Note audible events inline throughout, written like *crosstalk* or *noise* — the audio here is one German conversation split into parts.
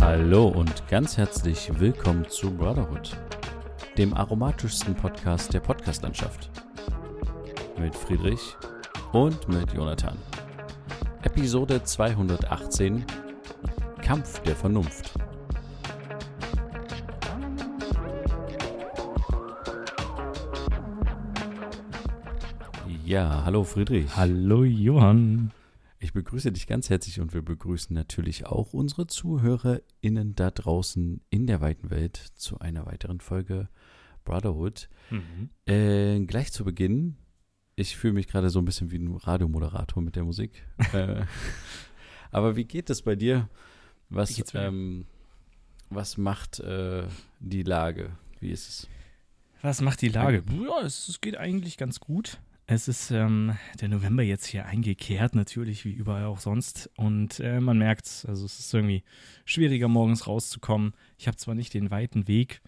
Hallo und ganz herzlich willkommen zu Brotherhood, dem aromatischsten Podcast der Podcastlandschaft. Mit Friedrich und mit Jonathan. Episode 218 Kampf der Vernunft. Ja, hallo Friedrich. Hallo Johann. Ich begrüße dich ganz herzlich und wir begrüßen natürlich auch unsere ZuhörerInnen da draußen in der weiten Welt zu einer weiteren Folge Brotherhood. Mhm. Äh, gleich zu Beginn, ich fühle mich gerade so ein bisschen wie ein Radiomoderator mit der Musik. *laughs* äh, aber wie geht es bei dir? Was, ähm, was macht äh, die Lage? Wie ist es? Was macht die Lage? Ja, es, es geht eigentlich ganz gut. Es ist ähm, der November jetzt hier eingekehrt, natürlich wie überall auch sonst. Und äh, man merkt es, also es ist irgendwie schwieriger, morgens rauszukommen. Ich habe zwar nicht den weiten Weg,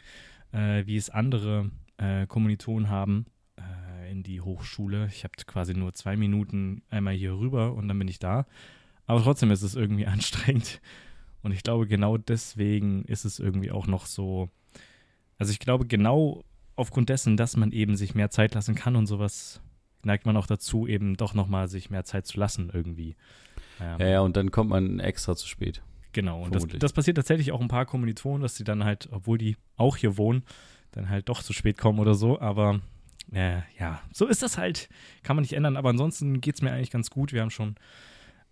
äh, wie es andere äh, Kommilitonen haben äh, in die Hochschule. Ich habe quasi nur zwei Minuten einmal hier rüber und dann bin ich da. Aber trotzdem ist es irgendwie *laughs* anstrengend. Und ich glaube, genau deswegen ist es irgendwie auch noch so. Also ich glaube, genau aufgrund dessen, dass man eben sich mehr Zeit lassen kann und sowas, neigt man auch dazu, eben doch nochmal sich mehr Zeit zu lassen irgendwie. Ähm, Ja, ja, und dann kommt man extra zu spät. Genau, und das, das passiert tatsächlich auch ein paar Kommilitonen, dass sie dann halt, obwohl die auch hier wohnen, dann halt doch zu spät kommen oder so. Aber äh, ja, so ist das halt. Kann man nicht ändern. Aber ansonsten geht es mir eigentlich ganz gut. Wir haben schon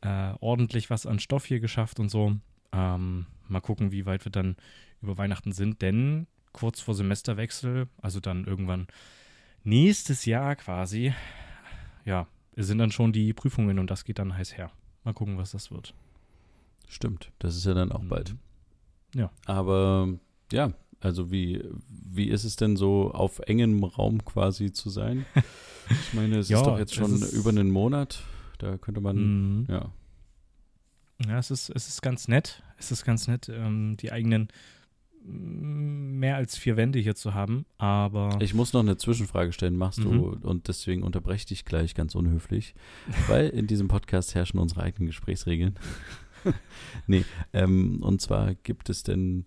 äh, ordentlich was an Stoff hier geschafft und so. Ähm, mal gucken, wie weit wir dann über Weihnachten sind. Denn kurz vor Semesterwechsel, also dann irgendwann nächstes Jahr quasi, ja, sind dann schon die Prüfungen und das geht dann heiß her. Mal gucken, was das wird. Stimmt, das ist ja dann auch Mhm. bald. Ja. Aber ja, also wie, wie ist es denn so, auf engem Raum quasi zu sein? *laughs* Ich meine, es Ja, ist doch jetzt schon über einen Monat. Da könnte man, Mhm. ja. Ja, es ist, es ist ganz nett. Es ist ganz nett, ähm, die eigenen mehr als vier Wände hier zu haben. Aber Ich muss noch eine Zwischenfrage stellen, machst du, Mhm. und deswegen unterbreche ich dich gleich ganz unhöflich, *laughs* weil in diesem Podcast herrschen unsere eigenen Gesprächsregeln. *laughs* nee, ähm, und zwar gibt es denn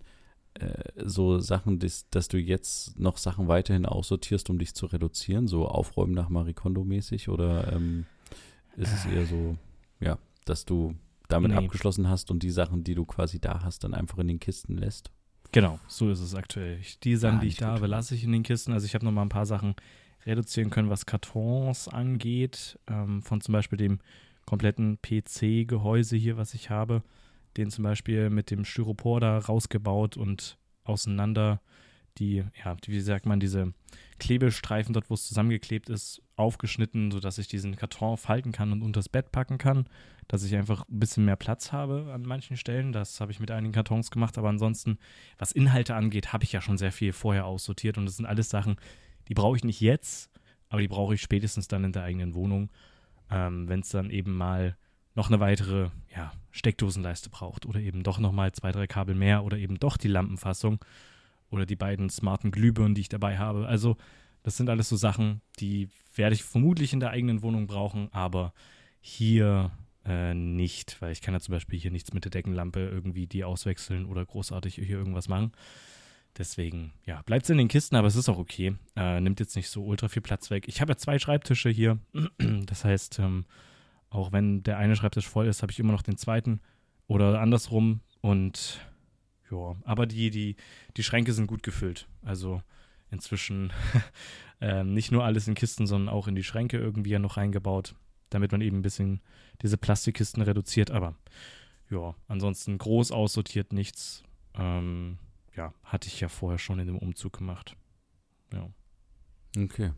äh, so Sachen, dass, dass du jetzt noch Sachen weiterhin aussortierst, um dich zu reduzieren, so Aufräumen nach Marie Kondo mäßig oder ähm, ist es eher so, ja, dass du damit Nee. abgeschlossen hast und die Sachen, die du quasi da hast, dann einfach in den Kisten lässt? Genau, so ist es aktuell. Die Sachen, Ah, die ich da gut. habe, lasse ich in den Kisten. Also ich habe noch mal ein paar Sachen reduzieren können, was Kartons angeht. Ähm, von zum Beispiel dem kompletten PC-Gehäuse hier, was ich habe. Den zum Beispiel mit dem Styropor da rausgebaut und auseinander die, ja, wie sagt man, diese Klebestreifen dort, wo es zusammengeklebt ist, aufgeschnitten, sodass ich diesen Karton falten kann und unters Bett packen kann, dass ich einfach ein bisschen mehr Platz habe an manchen Stellen. Das habe ich mit einigen Kartons gemacht, aber ansonsten, was Inhalte angeht, habe ich ja schon sehr viel vorher aussortiert und das sind alles Sachen, die brauche ich nicht jetzt, aber die brauche ich spätestens dann in der eigenen Wohnung, ähm, wenn es dann eben mal noch eine weitere ja, Steckdosenleiste braucht oder eben doch nochmal zwei, drei Kabel mehr oder eben doch die Lampenfassung oder die beiden smarten Glühbirnen, die ich dabei habe. Also das sind alles so Sachen, die werde ich vermutlich in der eigenen Wohnung brauchen, aber hier äh, nicht, weil ich kann ja zum Beispiel hier nichts mit der Deckenlampe irgendwie die auswechseln oder großartig hier irgendwas machen. Deswegen, ja, bleibt es in den Kisten, aber es ist auch okay. Äh, nimmt jetzt nicht so ultra viel Platz weg. Ich habe ja zwei Schreibtische hier. *clears throat* Das heißt, ähm, auch wenn der eine Schreibtisch voll ist, habe ich immer noch den zweiten oder andersrum. Und ja, aber die, die, die Schränke sind gut gefüllt. Also inzwischen *laughs* ähm, nicht nur alles in Kisten, sondern auch in die Schränke irgendwie ja noch reingebaut, damit man eben ein bisschen diese Plastikkisten reduziert. Aber ja, ansonsten groß aussortiert nichts. Ähm, ja, hatte ich ja vorher schon in dem Umzug gemacht. Ja. Okay.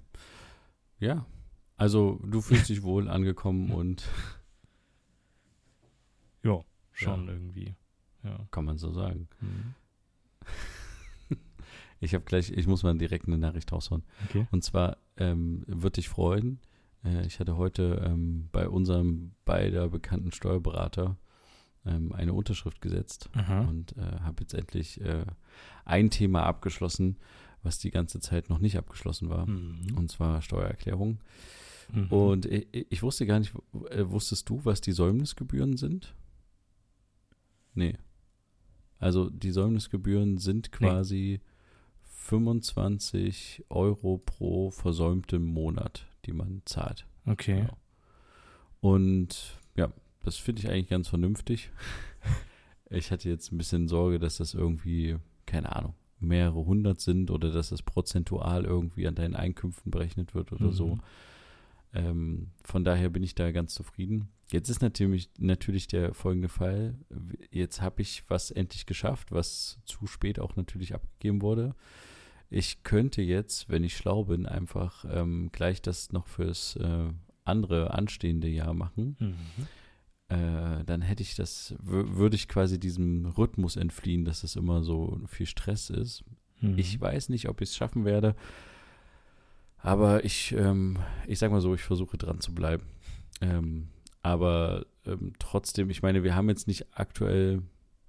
Ja. Also du fühlst dich wohl angekommen *laughs* und *laughs* Ja, schon irgendwie. Ja. kann man so sagen. Mhm. *laughs* Ich habe gleich, ich muss mal direkt eine Nachricht raushauen. Okay. Und zwar ähm, wird dich freuen. Äh, ich hatte heute ähm, bei unserem beider bekannten Steuerberater ähm, eine Unterschrift gesetzt Aha. und äh, habe jetzt endlich äh, ein Thema abgeschlossen, was die ganze Zeit noch nicht abgeschlossen war. Mhm. Und zwar Steuererklärung. Mhm. Und ich, ich wusste gar nicht, äh, wusstest du, was die Säumnisgebühren sind? Nee. Also die Säumnisgebühren sind quasi 25 Euro pro versäumtem Monat, die man zahlt. okay. Genau. Und ja, das finde ich eigentlich ganz vernünftig. *laughs* Ich hatte jetzt ein bisschen Sorge, dass das irgendwie, keine Ahnung, mehrere hundert sind oder dass das prozentual irgendwie an deinen Einkünften berechnet wird oder so. Mhm. Ähm, von daher bin ich da ganz zufrieden. Jetzt ist natürlich, natürlich der folgende Fall. Jetzt habe ich was endlich geschafft, was zu spät auch natürlich abgegeben wurde. Ich könnte jetzt, wenn ich schlau bin, einfach ähm, gleich das noch fürs äh, andere anstehende Jahr machen. Mhm. Äh, dann hätte ich das, wür- würde ich quasi diesem Rhythmus entfliehen, dass es immer so viel Stress ist. Mhm. Ich weiß nicht, ob ich es schaffen werde. Aber ich, ähm, ich sag mal so, ich versuche dran zu bleiben. Ähm, aber ähm, trotzdem, ich meine, wir haben jetzt nicht aktuell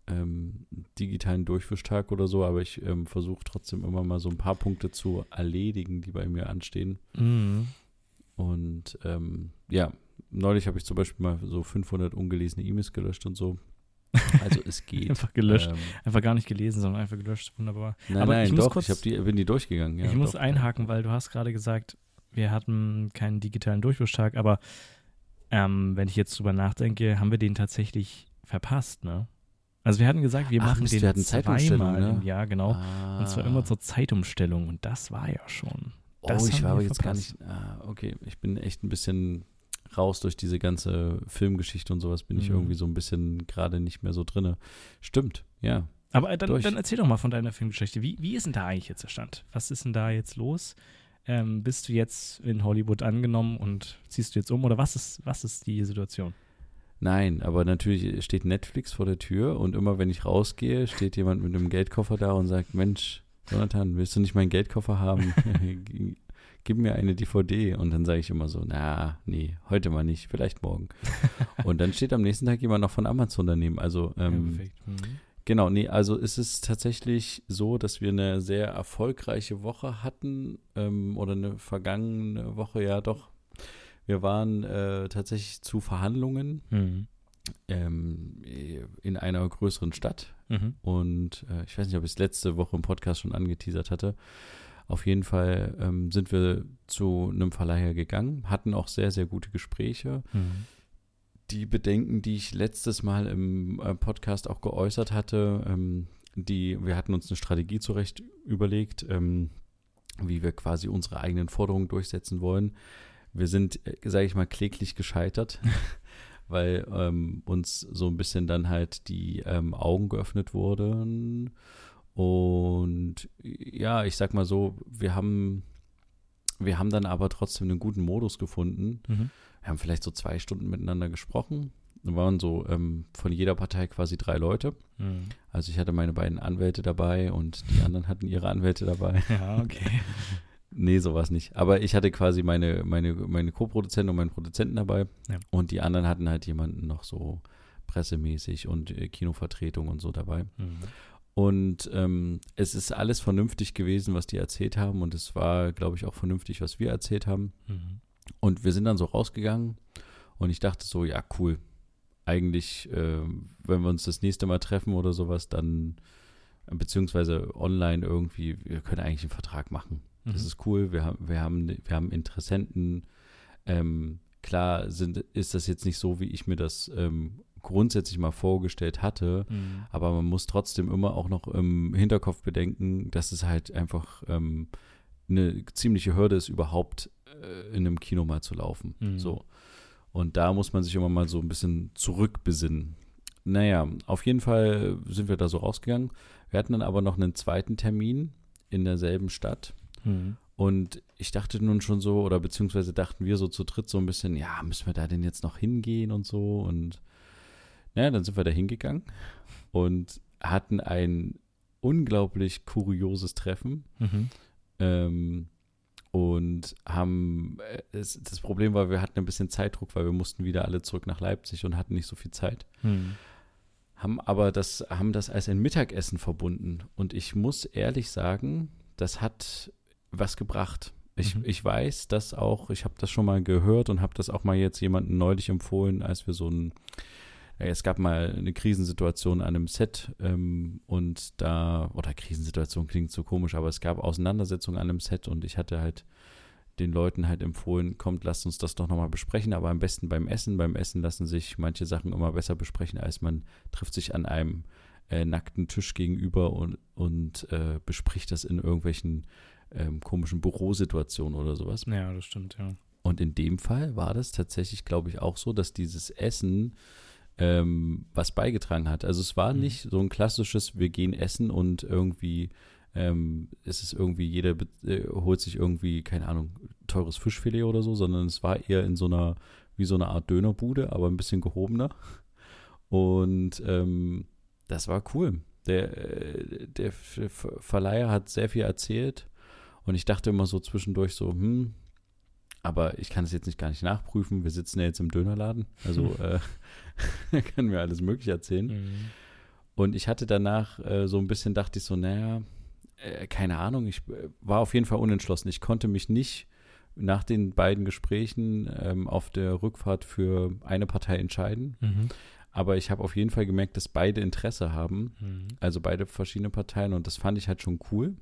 ähm, digitalen Durchwischtag oder so, aber ich ähm, versuche trotzdem immer mal so ein paar Punkte zu erledigen, die bei mir anstehen. Mhm. Und ähm, ja, neulich habe ich zum Beispiel mal so 500 ungelesene E-Mails gelöscht und so. Also es *laughs* geht. Einfach gelöscht. Ähm, Einfach gar nicht gelesen, sondern einfach gelöscht. Wunderbar. nein, Aber nein, ich doch, kurz- ich die, bin die durchgegangen. Ja, ich muss doch. einhaken, weil du hast gerade gesagt, wir hatten keinen digitalen Durchwischtag, aber ähm, wenn ich jetzt drüber nachdenke, haben wir den tatsächlich verpasst, ne? Also wir hatten gesagt, wir Ach, machen Mist, den wir hatten Zeitumstellung, zweimal ne? im Jahr, genau. Ah. Und zwar immer zur Zeitumstellung und das war ja schon. Oh, Das ich haben war aber jetzt gar nicht. Ah, okay, ich bin echt ein bisschen raus durch diese ganze Filmgeschichte und sowas. Bin ich Mhm. irgendwie so ein bisschen gerade nicht mehr so drinne. Stimmt, ja. Aber dann, dann erzähl doch mal von deiner Filmgeschichte. Wie, wie ist denn da eigentlich jetzt der Stand? Was ist denn da jetzt los? Ähm, bist du jetzt in Hollywood angenommen und ziehst du jetzt um oder was ist, was ist die Situation? Nein, aber natürlich steht Netflix vor der Tür und immer wenn ich rausgehe, steht jemand mit einem Geldkoffer da und sagt, Mensch, Jonathan, willst du nicht meinen Geldkoffer haben? *laughs* Gib mir eine DVD. Und dann sage ich immer so, na, nee, heute mal nicht, vielleicht morgen. *laughs* und dann steht am nächsten Tag jemand noch von Amazon daneben. Also, ähm, ja, perfekt. Genau, nee, also es ist tatsächlich so, dass wir eine sehr erfolgreiche Woche hatten ähm, oder eine vergangene Woche, ja doch. Wir waren äh, tatsächlich zu Verhandlungen Mhm. ähm, in einer größeren Stadt Mhm. und äh, ich weiß nicht, ob ich es letzte Woche im Podcast schon angeteasert hatte. Auf jeden Fall ähm, sind wir zu einem Verleiher gegangen, hatten auch sehr, sehr gute Gespräche Mhm. Die Bedenken, die ich letztes Mal im äh, Podcast auch geäußert hatte, ähm, die, wir hatten uns eine Strategie zurecht überlegt, ähm, wie wir quasi unsere eigenen Forderungen durchsetzen wollen. Wir sind, sage ich mal, kläglich gescheitert, *laughs* weil ähm, uns so ein bisschen dann halt die ähm, Augen geöffnet wurden. Und ja, ich sag mal so, wir haben, wir haben dann aber trotzdem einen guten Modus gefunden, Mhm. Wir haben vielleicht so zwei Stunden miteinander gesprochen. Da waren so ähm, von jeder Partei quasi drei Leute. Mhm. Also ich hatte meine beiden Anwälte dabei und die anderen hatten ihre Anwälte dabei. *laughs* Ja, okay. *laughs* Nee, sowas nicht. Aber ich hatte quasi meine, meine, meine Co-Produzenten und meinen Produzenten dabei. Ja. Und die anderen hatten halt jemanden noch so pressemäßig und äh, Kinovertretung und so dabei. Mhm. Und ähm, es ist alles vernünftig gewesen, was die erzählt haben. Und es war, glaube ich, auch vernünftig, was wir erzählt haben. Mhm. Und wir sind dann so rausgegangen und ich dachte so, ja, cool. Eigentlich, äh, wenn wir uns das nächste Mal treffen oder sowas, dann, beziehungsweise online irgendwie, wir können eigentlich einen Vertrag machen. Das Mhm. ist cool. Wir haben, wir haben, wir haben Interessenten. Ähm, klar sind, ist das jetzt nicht so, wie ich mir das ähm, grundsätzlich mal vorgestellt hatte. Mhm. Aber man muss trotzdem immer auch noch im Hinterkopf bedenken, dass es halt einfach ähm, eine ziemliche Hürde ist, überhaupt in einem Kino mal zu laufen. Mhm. So. Und da muss man sich immer mal so ein bisschen zurückbesinnen. Naja, auf jeden Fall sind wir da so rausgegangen. Wir hatten dann aber noch einen zweiten Termin in derselben Stadt. Mhm. Und ich dachte nun schon so, oder beziehungsweise dachten wir so zu dritt so ein bisschen, ja, müssen wir da denn jetzt noch hingehen und so. Und naja, dann sind wir da hingegangen und hatten ein unglaublich kurioses Treffen. Mhm. Ähm, und haben, äh, es, das Problem war, wir hatten ein bisschen Zeitdruck, weil wir mussten wieder alle zurück nach Leipzig und hatten nicht so viel Zeit. Mhm. haben aber das, haben das als ein Mittagessen verbunden. Und ich muss ehrlich sagen, das hat was gebracht. Ich, Mhm. ich weiß das auch, ich habe das schon mal gehört und habe das auch mal jetzt jemandem neulich empfohlen, als wir so ein, es gab mal eine Krisensituation an einem Set ähm, und da, oder Krisensituation klingt so komisch, aber es gab Auseinandersetzungen an einem Set und ich hatte halt den Leuten halt empfohlen, kommt, lasst uns das doch nochmal besprechen, aber am besten beim Essen. Beim Essen lassen sich manche Sachen immer besser besprechen, als man trifft sich an einem äh, nackten Tisch gegenüber und, und äh, bespricht das in irgendwelchen ähm, komischen Bürosituationen oder sowas. Ja, das stimmt, ja. Und in dem Fall war das tatsächlich, glaube ich, auch so, dass dieses Essen ähm, was beigetragen hat. Also es war Mhm. nicht so ein klassisches, wir gehen essen und irgendwie ähm, es ist irgendwie, jeder äh, holt sich irgendwie, keine Ahnung, teures Fischfilet oder so, sondern es war eher in so einer, wie so eine Art Dönerbude, aber ein bisschen gehobener. Und ähm, das war cool. Der, äh, der Verleiher hat sehr viel erzählt und ich dachte immer so zwischendurch so, hm, aber ich kann es jetzt nicht gar nicht nachprüfen. Wir sitzen ja jetzt im Dönerladen, also äh, er kann mir alles Mögliche erzählen. Mhm. Und ich hatte danach äh, so ein bisschen, dachte ich so, naja, äh, keine Ahnung, ich äh, war auf jeden Fall unentschlossen. Ich konnte mich nicht nach den beiden Gesprächen ähm, auf der Rückfahrt für eine Partei entscheiden. Mhm. Aber ich habe auf jeden Fall gemerkt, dass beide Interesse haben, Mhm. also beide verschiedene Parteien und das fand ich halt schon cool.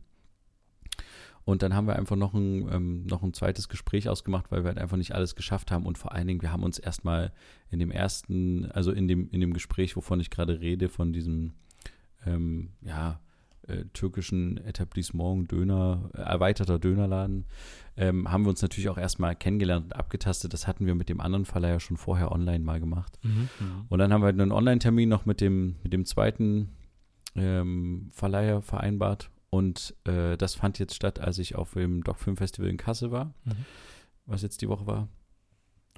Und dann haben wir einfach noch ein, ähm, noch ein zweites Gespräch ausgemacht, weil wir halt einfach nicht alles geschafft haben. Und vor allen Dingen, wir haben uns erstmal in dem ersten, also in dem, in dem Gespräch, wovon ich gerade rede, von diesem, ähm, ja, äh, türkischen Etablissement, Döner, äh, erweiterter Dönerladen, ähm, haben wir uns natürlich auch erstmal kennengelernt und abgetastet. Das hatten wir mit dem anderen Verleiher schon vorher online mal gemacht. Mhm. Mhm. Und dann haben wir einen Online-Termin noch mit dem, mit dem zweiten ähm, Verleiher vereinbart. Und äh, das fand jetzt statt, als ich auf dem Doc Film Festival in Kassel war, Mhm. was jetzt die Woche war.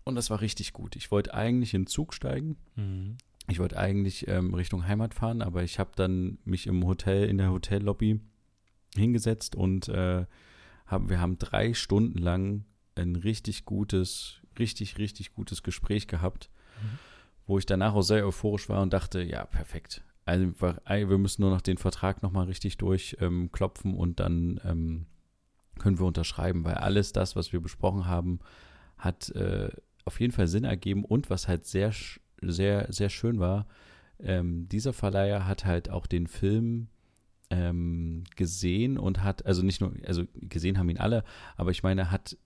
Und das war richtig gut. Ich wollte eigentlich in den Zug steigen. Mhm. Ich wollte eigentlich ähm, Richtung Heimat fahren, aber ich habe dann mich im Hotel, in der Hotellobby hingesetzt und äh, haben, wir haben drei Stunden lang ein richtig gutes, richtig, richtig gutes Gespräch gehabt, Mhm. wo ich danach auch sehr euphorisch war und dachte, ja, perfekt. Also wir- müssen nur noch den Vertrag nochmal richtig durchklopfen ähm, und dann ähm, können wir unterschreiben, weil alles das, was wir besprochen haben, hat äh, auf jeden Fall Sinn ergeben und was halt sehr, sehr, sehr schön war, ähm, dieser Verleiher hat halt auch den Film ähm, gesehen und hat, also nicht nur, also gesehen haben ihn alle, aber ich meine, hat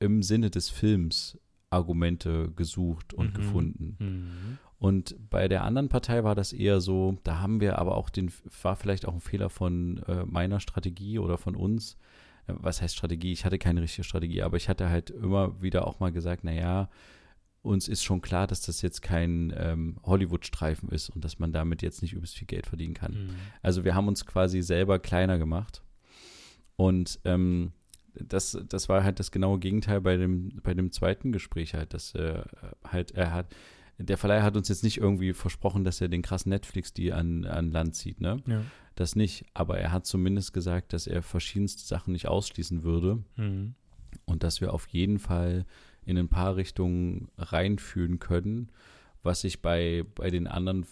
im Sinne des Films Argumente gesucht und Mhm. gefunden. Mhm. Und bei der anderen Partei war das eher so, da haben wir aber auch den, war vielleicht auch ein Fehler von äh, meiner Strategie oder von uns. Äh, Was heißt Strategie? Ich hatte keine richtige Strategie, aber ich hatte halt immer wieder auch mal gesagt, naja, uns ist schon klar, dass das jetzt kein ähm, Hollywood-Streifen ist und dass man damit jetzt nicht übelst viel Geld verdienen kann. Mhm. Also wir haben uns quasi selber kleiner gemacht. Und ähm, das, das war halt das genaue Gegenteil bei dem, bei dem zweiten Gespräch halt, dass äh, halt er hat, der Verleiher hat uns jetzt nicht irgendwie versprochen, dass er den krassen Netflix-Deal an, an Land zieht, ne? Ja. Das nicht. Aber er hat zumindest gesagt, dass er verschiedenste Sachen nicht ausschließen würde Mhm. und dass wir auf jeden Fall in ein paar Richtungen reinführen können, was ich bei, bei den anderen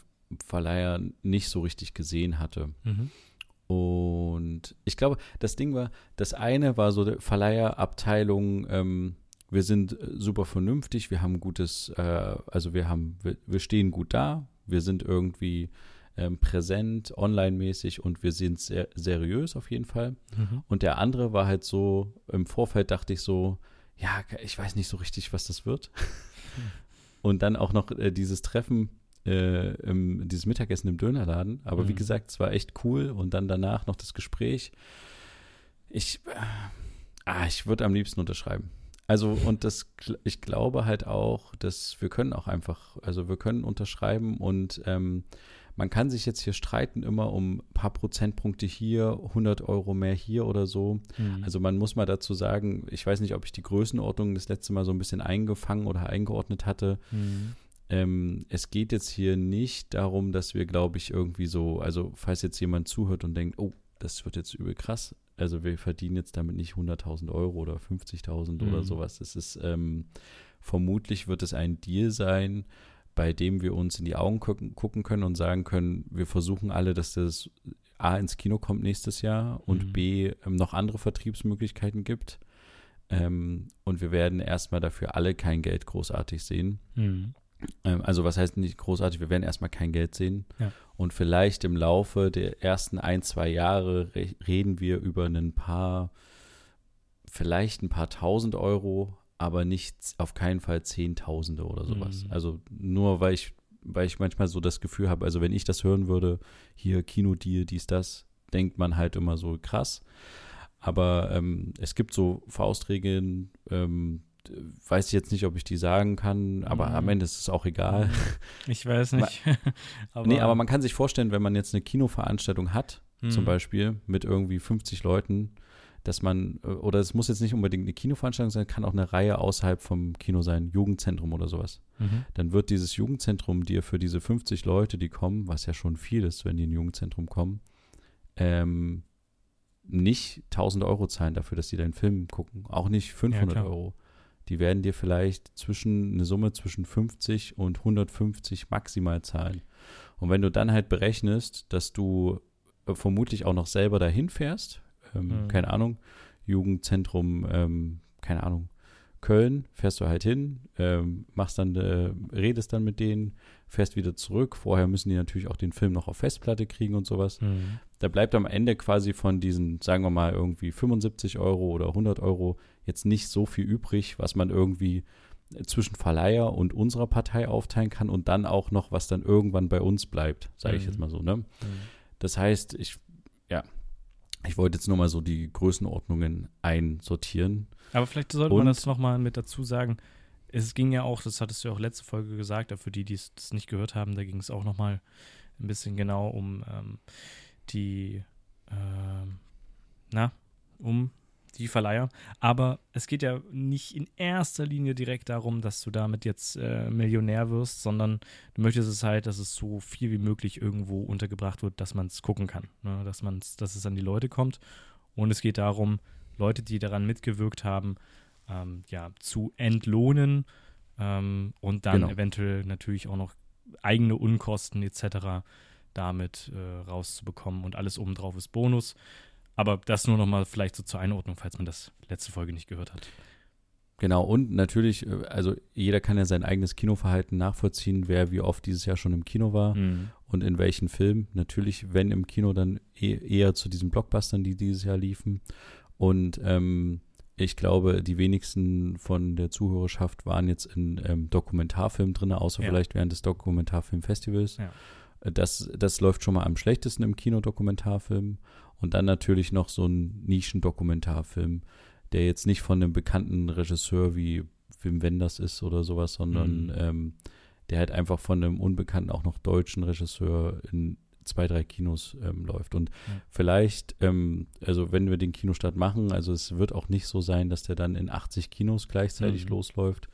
Verleihern nicht so richtig gesehen hatte. Mhm. Und ich glaube, das Ding war, das eine war so Verleiherabteilung, ähm, wir sind äh, super vernünftig, wir haben gutes, äh, also wir haben, wir, wir stehen gut da, wir sind irgendwie ähm, präsent, online-mäßig und wir sind sehr seriös auf jeden Fall. Mhm. Und der andere war halt so, im Vorfeld dachte ich so, ja, ich weiß nicht so richtig, was das wird. *laughs* Und dann auch noch äh, dieses Treffen, äh, im, dieses Mittagessen im Dönerladen. Aber wie Mhm. gesagt, es war echt cool. Und dann danach noch das Gespräch. Ich, äh, ah, ich würde am liebsten unterschreiben. Also, und das, ich glaube halt auch, dass wir können auch einfach, also wir können unterschreiben und ähm, man kann sich jetzt hier streiten immer um ein paar Prozentpunkte hier, 100 Euro mehr hier oder so. Mhm. Also man muss mal dazu sagen, ich weiß nicht, ob ich die Größenordnung das letzte Mal so ein bisschen eingefangen oder eingeordnet hatte. Mhm. Ähm, es geht jetzt hier nicht darum, dass wir, glaube ich, irgendwie so, also falls jetzt jemand zuhört und denkt, oh, das wird jetzt übel krass, also wir verdienen jetzt damit nicht 100.000 Euro oder 50.000 oder Mhm. sowas. Es ist, ähm, vermutlich wird es ein Deal sein, bei dem wir uns in die Augen gucken, gucken können und sagen können, wir versuchen alle, dass das A ins Kino kommt nächstes Jahr und Mhm. B ähm, noch andere Vertriebsmöglichkeiten gibt. Ähm, und wir werden erstmal dafür alle kein Geld großartig sehen. Mhm. Ähm, also was heißt nicht großartig, wir werden erstmal kein Geld sehen. Ja. Und vielleicht im Laufe der ersten ein, zwei Jahre re reden wir über ein paar, vielleicht ein paar tausend Euro, aber nicht auf keinen Fall Zehntausende oder sowas. Mhm. Also nur weil ich, weil ich manchmal so das Gefühl habe, also wenn ich das hören würde, hier Kinodeal, dies, das, denkt man halt immer so krass. Aber ähm, es gibt so Faustregeln, ähm, weiß ich jetzt nicht, ob ich die sagen kann, aber Mhm. am Ende ist es auch egal. *laughs* Ich weiß nicht. *laughs* aber, nee, aber man kann sich vorstellen, wenn man jetzt eine Kinoveranstaltung hat, zum Mhm. Beispiel mit irgendwie 50 Leuten, dass man, äh, oder es muss jetzt nicht unbedingt eine Kinoveranstaltung sein, kann auch eine Reihe außerhalb vom Kino sein, Jugendzentrum oder sowas. Mhm. Dann wird dieses Jugendzentrum dir für diese 50 Leute, die kommen, was ja schon viel ist, wenn die in ein Jugendzentrum kommen, ähm, nicht 1000 Euro zahlen dafür, dass die deinen Film gucken. Auch nicht 500 klar. Euro. Die werden dir vielleicht zwischen eine Summe zwischen 50 und 150 maximal zahlen. Und wenn du dann halt berechnest, dass du äh, vermutlich auch noch selber dahin fährst, ähm, Mhm. keine Ahnung, Jugendzentrum, ähm, keine Ahnung, Köln, fährst du halt hin, ähm, machst dann, äh, redest dann mit denen, fährst wieder zurück. Vorher müssen die natürlich auch den Film noch auf Festplatte kriegen und sowas. Mhm. Da bleibt am Ende quasi von diesen, sagen wir mal, irgendwie 75 Euro oder 100 Euro jetzt nicht so viel übrig, was man irgendwie zwischen Verleiher und unserer Partei aufteilen kann und dann auch noch, was dann irgendwann bei uns bleibt, sage ich Mhm. jetzt mal so. Ne? Mhm. Das heißt, ich, ja, ich wollte jetzt nur mal so die Größenordnungen einsortieren. Aber vielleicht sollte Und- man das nochmal mit dazu sagen. Es ging ja auch, das hattest du ja auch letzte Folge gesagt, für die, die es nicht gehört haben, da ging es auch nochmal ein bisschen genau um ähm, die, ähm, na, um die Verleiher. Aber es geht ja nicht in erster Linie direkt darum, dass du damit jetzt äh, Millionär wirst, sondern du möchtest es halt, dass es so viel wie möglich irgendwo untergebracht wird, dass man es gucken kann. Ne? Dass, man's, dass es an die Leute kommt. Und es geht darum, Leute, die daran mitgewirkt haben, ähm, ja, zu entlohnen ähm, und dann Genau. eventuell natürlich auch noch eigene Unkosten etc. damit äh, rauszubekommen und alles obendrauf ist Bonus. Aber das nur nochmal vielleicht so zur Einordnung, falls man das letzte Folge nicht gehört hat. Genau, und natürlich, äh, also jeder kann ja sein eigenes Kinoverhalten nachvollziehen, wer wie oft dieses Jahr schon im Kino war Mhm. und in welchen Film. Natürlich, wenn im Kino, dann eh, eher zu diesen Blockbustern, die dieses Jahr liefen. Und ähm, ich glaube, die wenigsten von der Zuhörerschaft waren jetzt in ähm, Dokumentarfilm drin, außer Ja. vielleicht während des Dokumentarfilmfestivals. Ja. Das, das läuft schon mal am schlechtesten im Kino Dokumentarfilm. Und dann natürlich noch so ein Nischendokumentarfilm, der jetzt nicht von einem bekannten Regisseur wie Wim Wenders ist oder sowas, sondern Mhm. ähm, der halt einfach von einem unbekannten, auch noch deutschen Regisseur in zwei, drei Kinos ähm, läuft. Und Ja. vielleicht, ähm, also wenn wir den Kinostart machen, also es wird auch nicht so sein, dass der dann in 80 Kinos gleichzeitig Mhm. losläuft,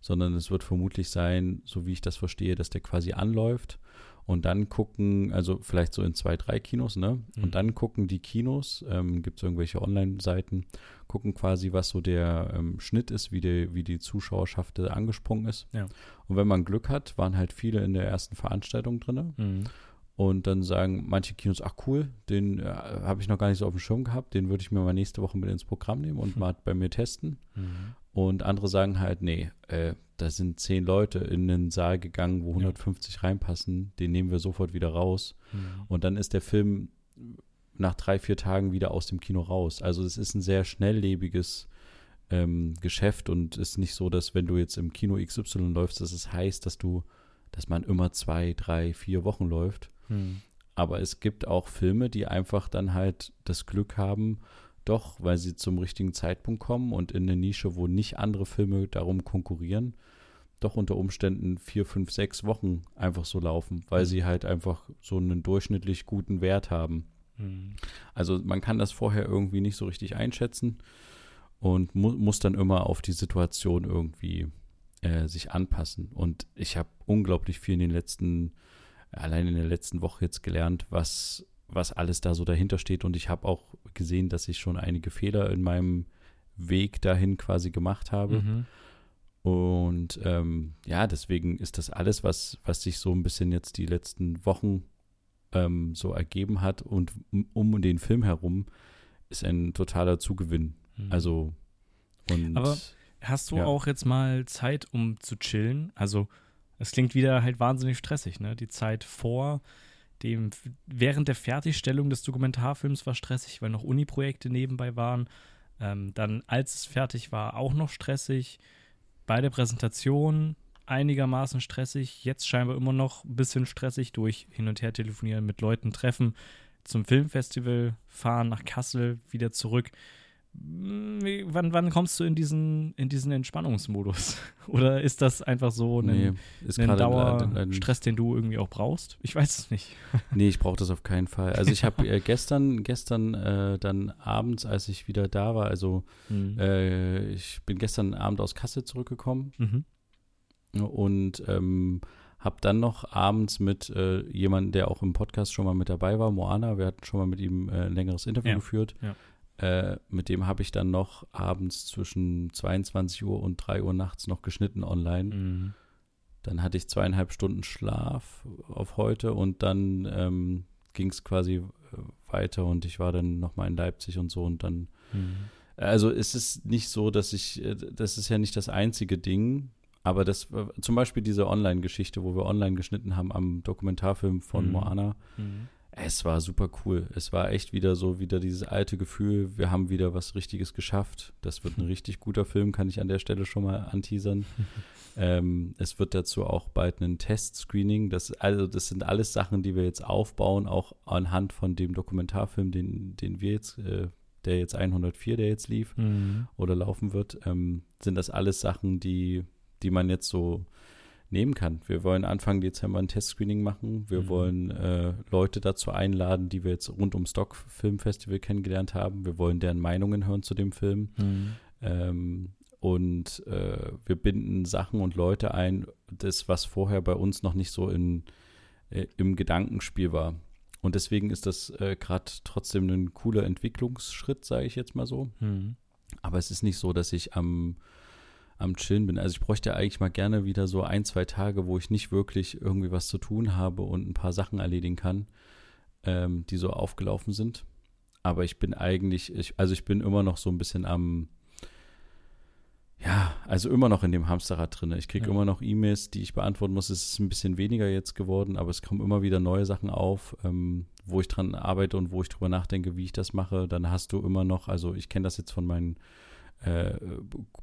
sondern es wird vermutlich sein, so wie ich das verstehe, dass der quasi anläuft und dann gucken, also vielleicht so in zwei, drei Kinos, ne? Mhm. Und dann gucken die Kinos, ähm, gibt es irgendwelche Online-Seiten, gucken quasi, was so der ähm, Schnitt ist, wie die, wie die Zuschauerschaft angesprungen ist. Ja. Und wenn man Glück hat, waren halt viele in der ersten Veranstaltung drin. Mhm. Und dann sagen manche Kinos, ach cool, den äh, habe ich noch gar nicht so auf dem Schirm gehabt, den würde ich mir mal nächste Woche mit ins Programm nehmen und mal bei mir testen. Mhm. Und andere sagen halt, nee, äh, da sind zehn Leute in einen Saal gegangen, wo 150 reinpassen, den nehmen wir sofort wieder raus. Mhm. Und dann ist der Film nach drei, vier Tagen wieder aus dem Kino raus. Also es ist ein sehr schnelllebiges ähm, Geschäft und ist nicht so, dass wenn du jetzt im Kino XY läufst, dass es heißt, dass du, dass man immer zwei, drei, vier Wochen läuft. Mhm. Aber es gibt auch Filme, die einfach dann halt das Glück haben, doch, weil sie zum richtigen Zeitpunkt kommen und in eine Nische, wo nicht andere Filme darum konkurrieren, doch unter Umständen vier, fünf, sechs Wochen einfach so laufen, weil sie halt einfach so einen durchschnittlich guten Wert haben. Mhm. Also man kann das vorher irgendwie nicht so richtig einschätzen und mu muss dann immer auf die Situation irgendwie äh, sich anpassen. Und ich habe unglaublich viel in den letzten, allein in der letzten Woche jetzt gelernt, was, was alles da so dahinter steht. Und ich habe auch gesehen, dass ich schon einige Fehler in meinem Weg dahin quasi gemacht habe. Mhm. Und ähm, ja, deswegen ist das alles, was, was sich so ein bisschen jetzt die letzten Wochen ähm, so ergeben hat und um den Film herum, ist ein totaler Zugewinn. Mhm. Also und Aber hast du ja. auch jetzt mal Zeit, um zu chillen? Also es klingt wieder halt wahnsinnig stressig, ne? Die Zeit vor dem, während der Fertigstellung des Dokumentarfilms war stressig, weil noch Uni-Projekte nebenbei waren. Ähm, dann, als es fertig war, auch noch stressig. Bei der Präsentation einigermaßen stressig. Jetzt scheinbar immer noch ein bisschen stressig durch hin und her telefonieren, mit Leuten treffen, zum Filmfestival fahren, nach Kassel, wieder zurück. Hm, wann, wann kommst du in diesen, in diesen Entspannungsmodus? *laughs* Oder ist das einfach so ein, nee, ein Dauerstress, den du irgendwie auch brauchst? Ich weiß es nicht. *laughs* Nee, ich brauche das auf keinen Fall. Also ich habe *laughs* äh, gestern, gestern äh, dann abends, als ich wieder da war, also mhm. äh, ich bin gestern Abend aus Kassel zurückgekommen mhm. und ähm, habe dann noch abends mit äh, jemandem, der auch im Podcast schon mal mit dabei war, Moana, wir hatten schon mal mit ihm äh, ein längeres Interview ja. geführt. Ja äh, mit dem habe ich dann noch abends zwischen 22 Uhr und 3 Uhr nachts noch geschnitten online. Mhm. Dann hatte ich zweieinhalb Stunden Schlaf auf heute und dann ähm, ging es quasi äh, weiter und ich war dann nochmal in Leipzig und so und dann. Mhm. Also es ist nicht so, dass ich, äh, das ist ja nicht das einzige Ding, aber das, zum Beispiel diese Online-Geschichte, wo wir online geschnitten haben am Dokumentarfilm von mhm. Moana, mhm. Es war super cool. Es war echt wieder so, wieder dieses alte Gefühl, wir haben wieder was Richtiges geschafft. Das wird ein *laughs* richtig guter Film, kann ich an der Stelle schon mal anteasern. *laughs* ähm, es wird dazu auch bald ein Test-Screening. Das, also, das sind alles Sachen, die wir jetzt aufbauen, auch anhand von dem Dokumentarfilm, den, den wir jetzt, äh, der jetzt 104, der jetzt lief mhm. oder laufen wird, ähm, sind das alles Sachen, die, die man jetzt so nehmen kann. Wir wollen Anfang Dezember ein Testscreening machen. Wir mhm. wollen äh, Leute dazu einladen, die wir jetzt rund um Stock Filmfestival kennengelernt haben. Wir wollen deren Meinungen hören zu dem Film. Mhm. Ähm, und äh, wir binden Sachen und Leute ein, das, was vorher bei uns noch nicht so in, äh, im Gedankenspiel war. Und deswegen ist das äh, gerade trotzdem ein cooler Entwicklungsschritt, sage ich jetzt mal so. Mhm. Aber es ist nicht so, dass ich am am Chillen bin. Also ich bräuchte eigentlich mal gerne wieder so ein, zwei Tage, wo ich nicht wirklich irgendwie was zu tun habe und ein paar Sachen erledigen kann, ähm, die so aufgelaufen sind. Aber ich bin eigentlich, ich, also ich bin immer noch so ein bisschen am, ja, also immer noch in dem Hamsterrad drin. Ich kriege ja. immer noch E-Mails, die ich beantworten muss. Es ist ein bisschen weniger jetzt geworden, aber es kommen immer wieder neue Sachen auf, ähm, wo ich dran arbeite und wo ich drüber nachdenke, wie ich das mache. Dann hast du immer noch, also ich kenne das jetzt von meinen äh,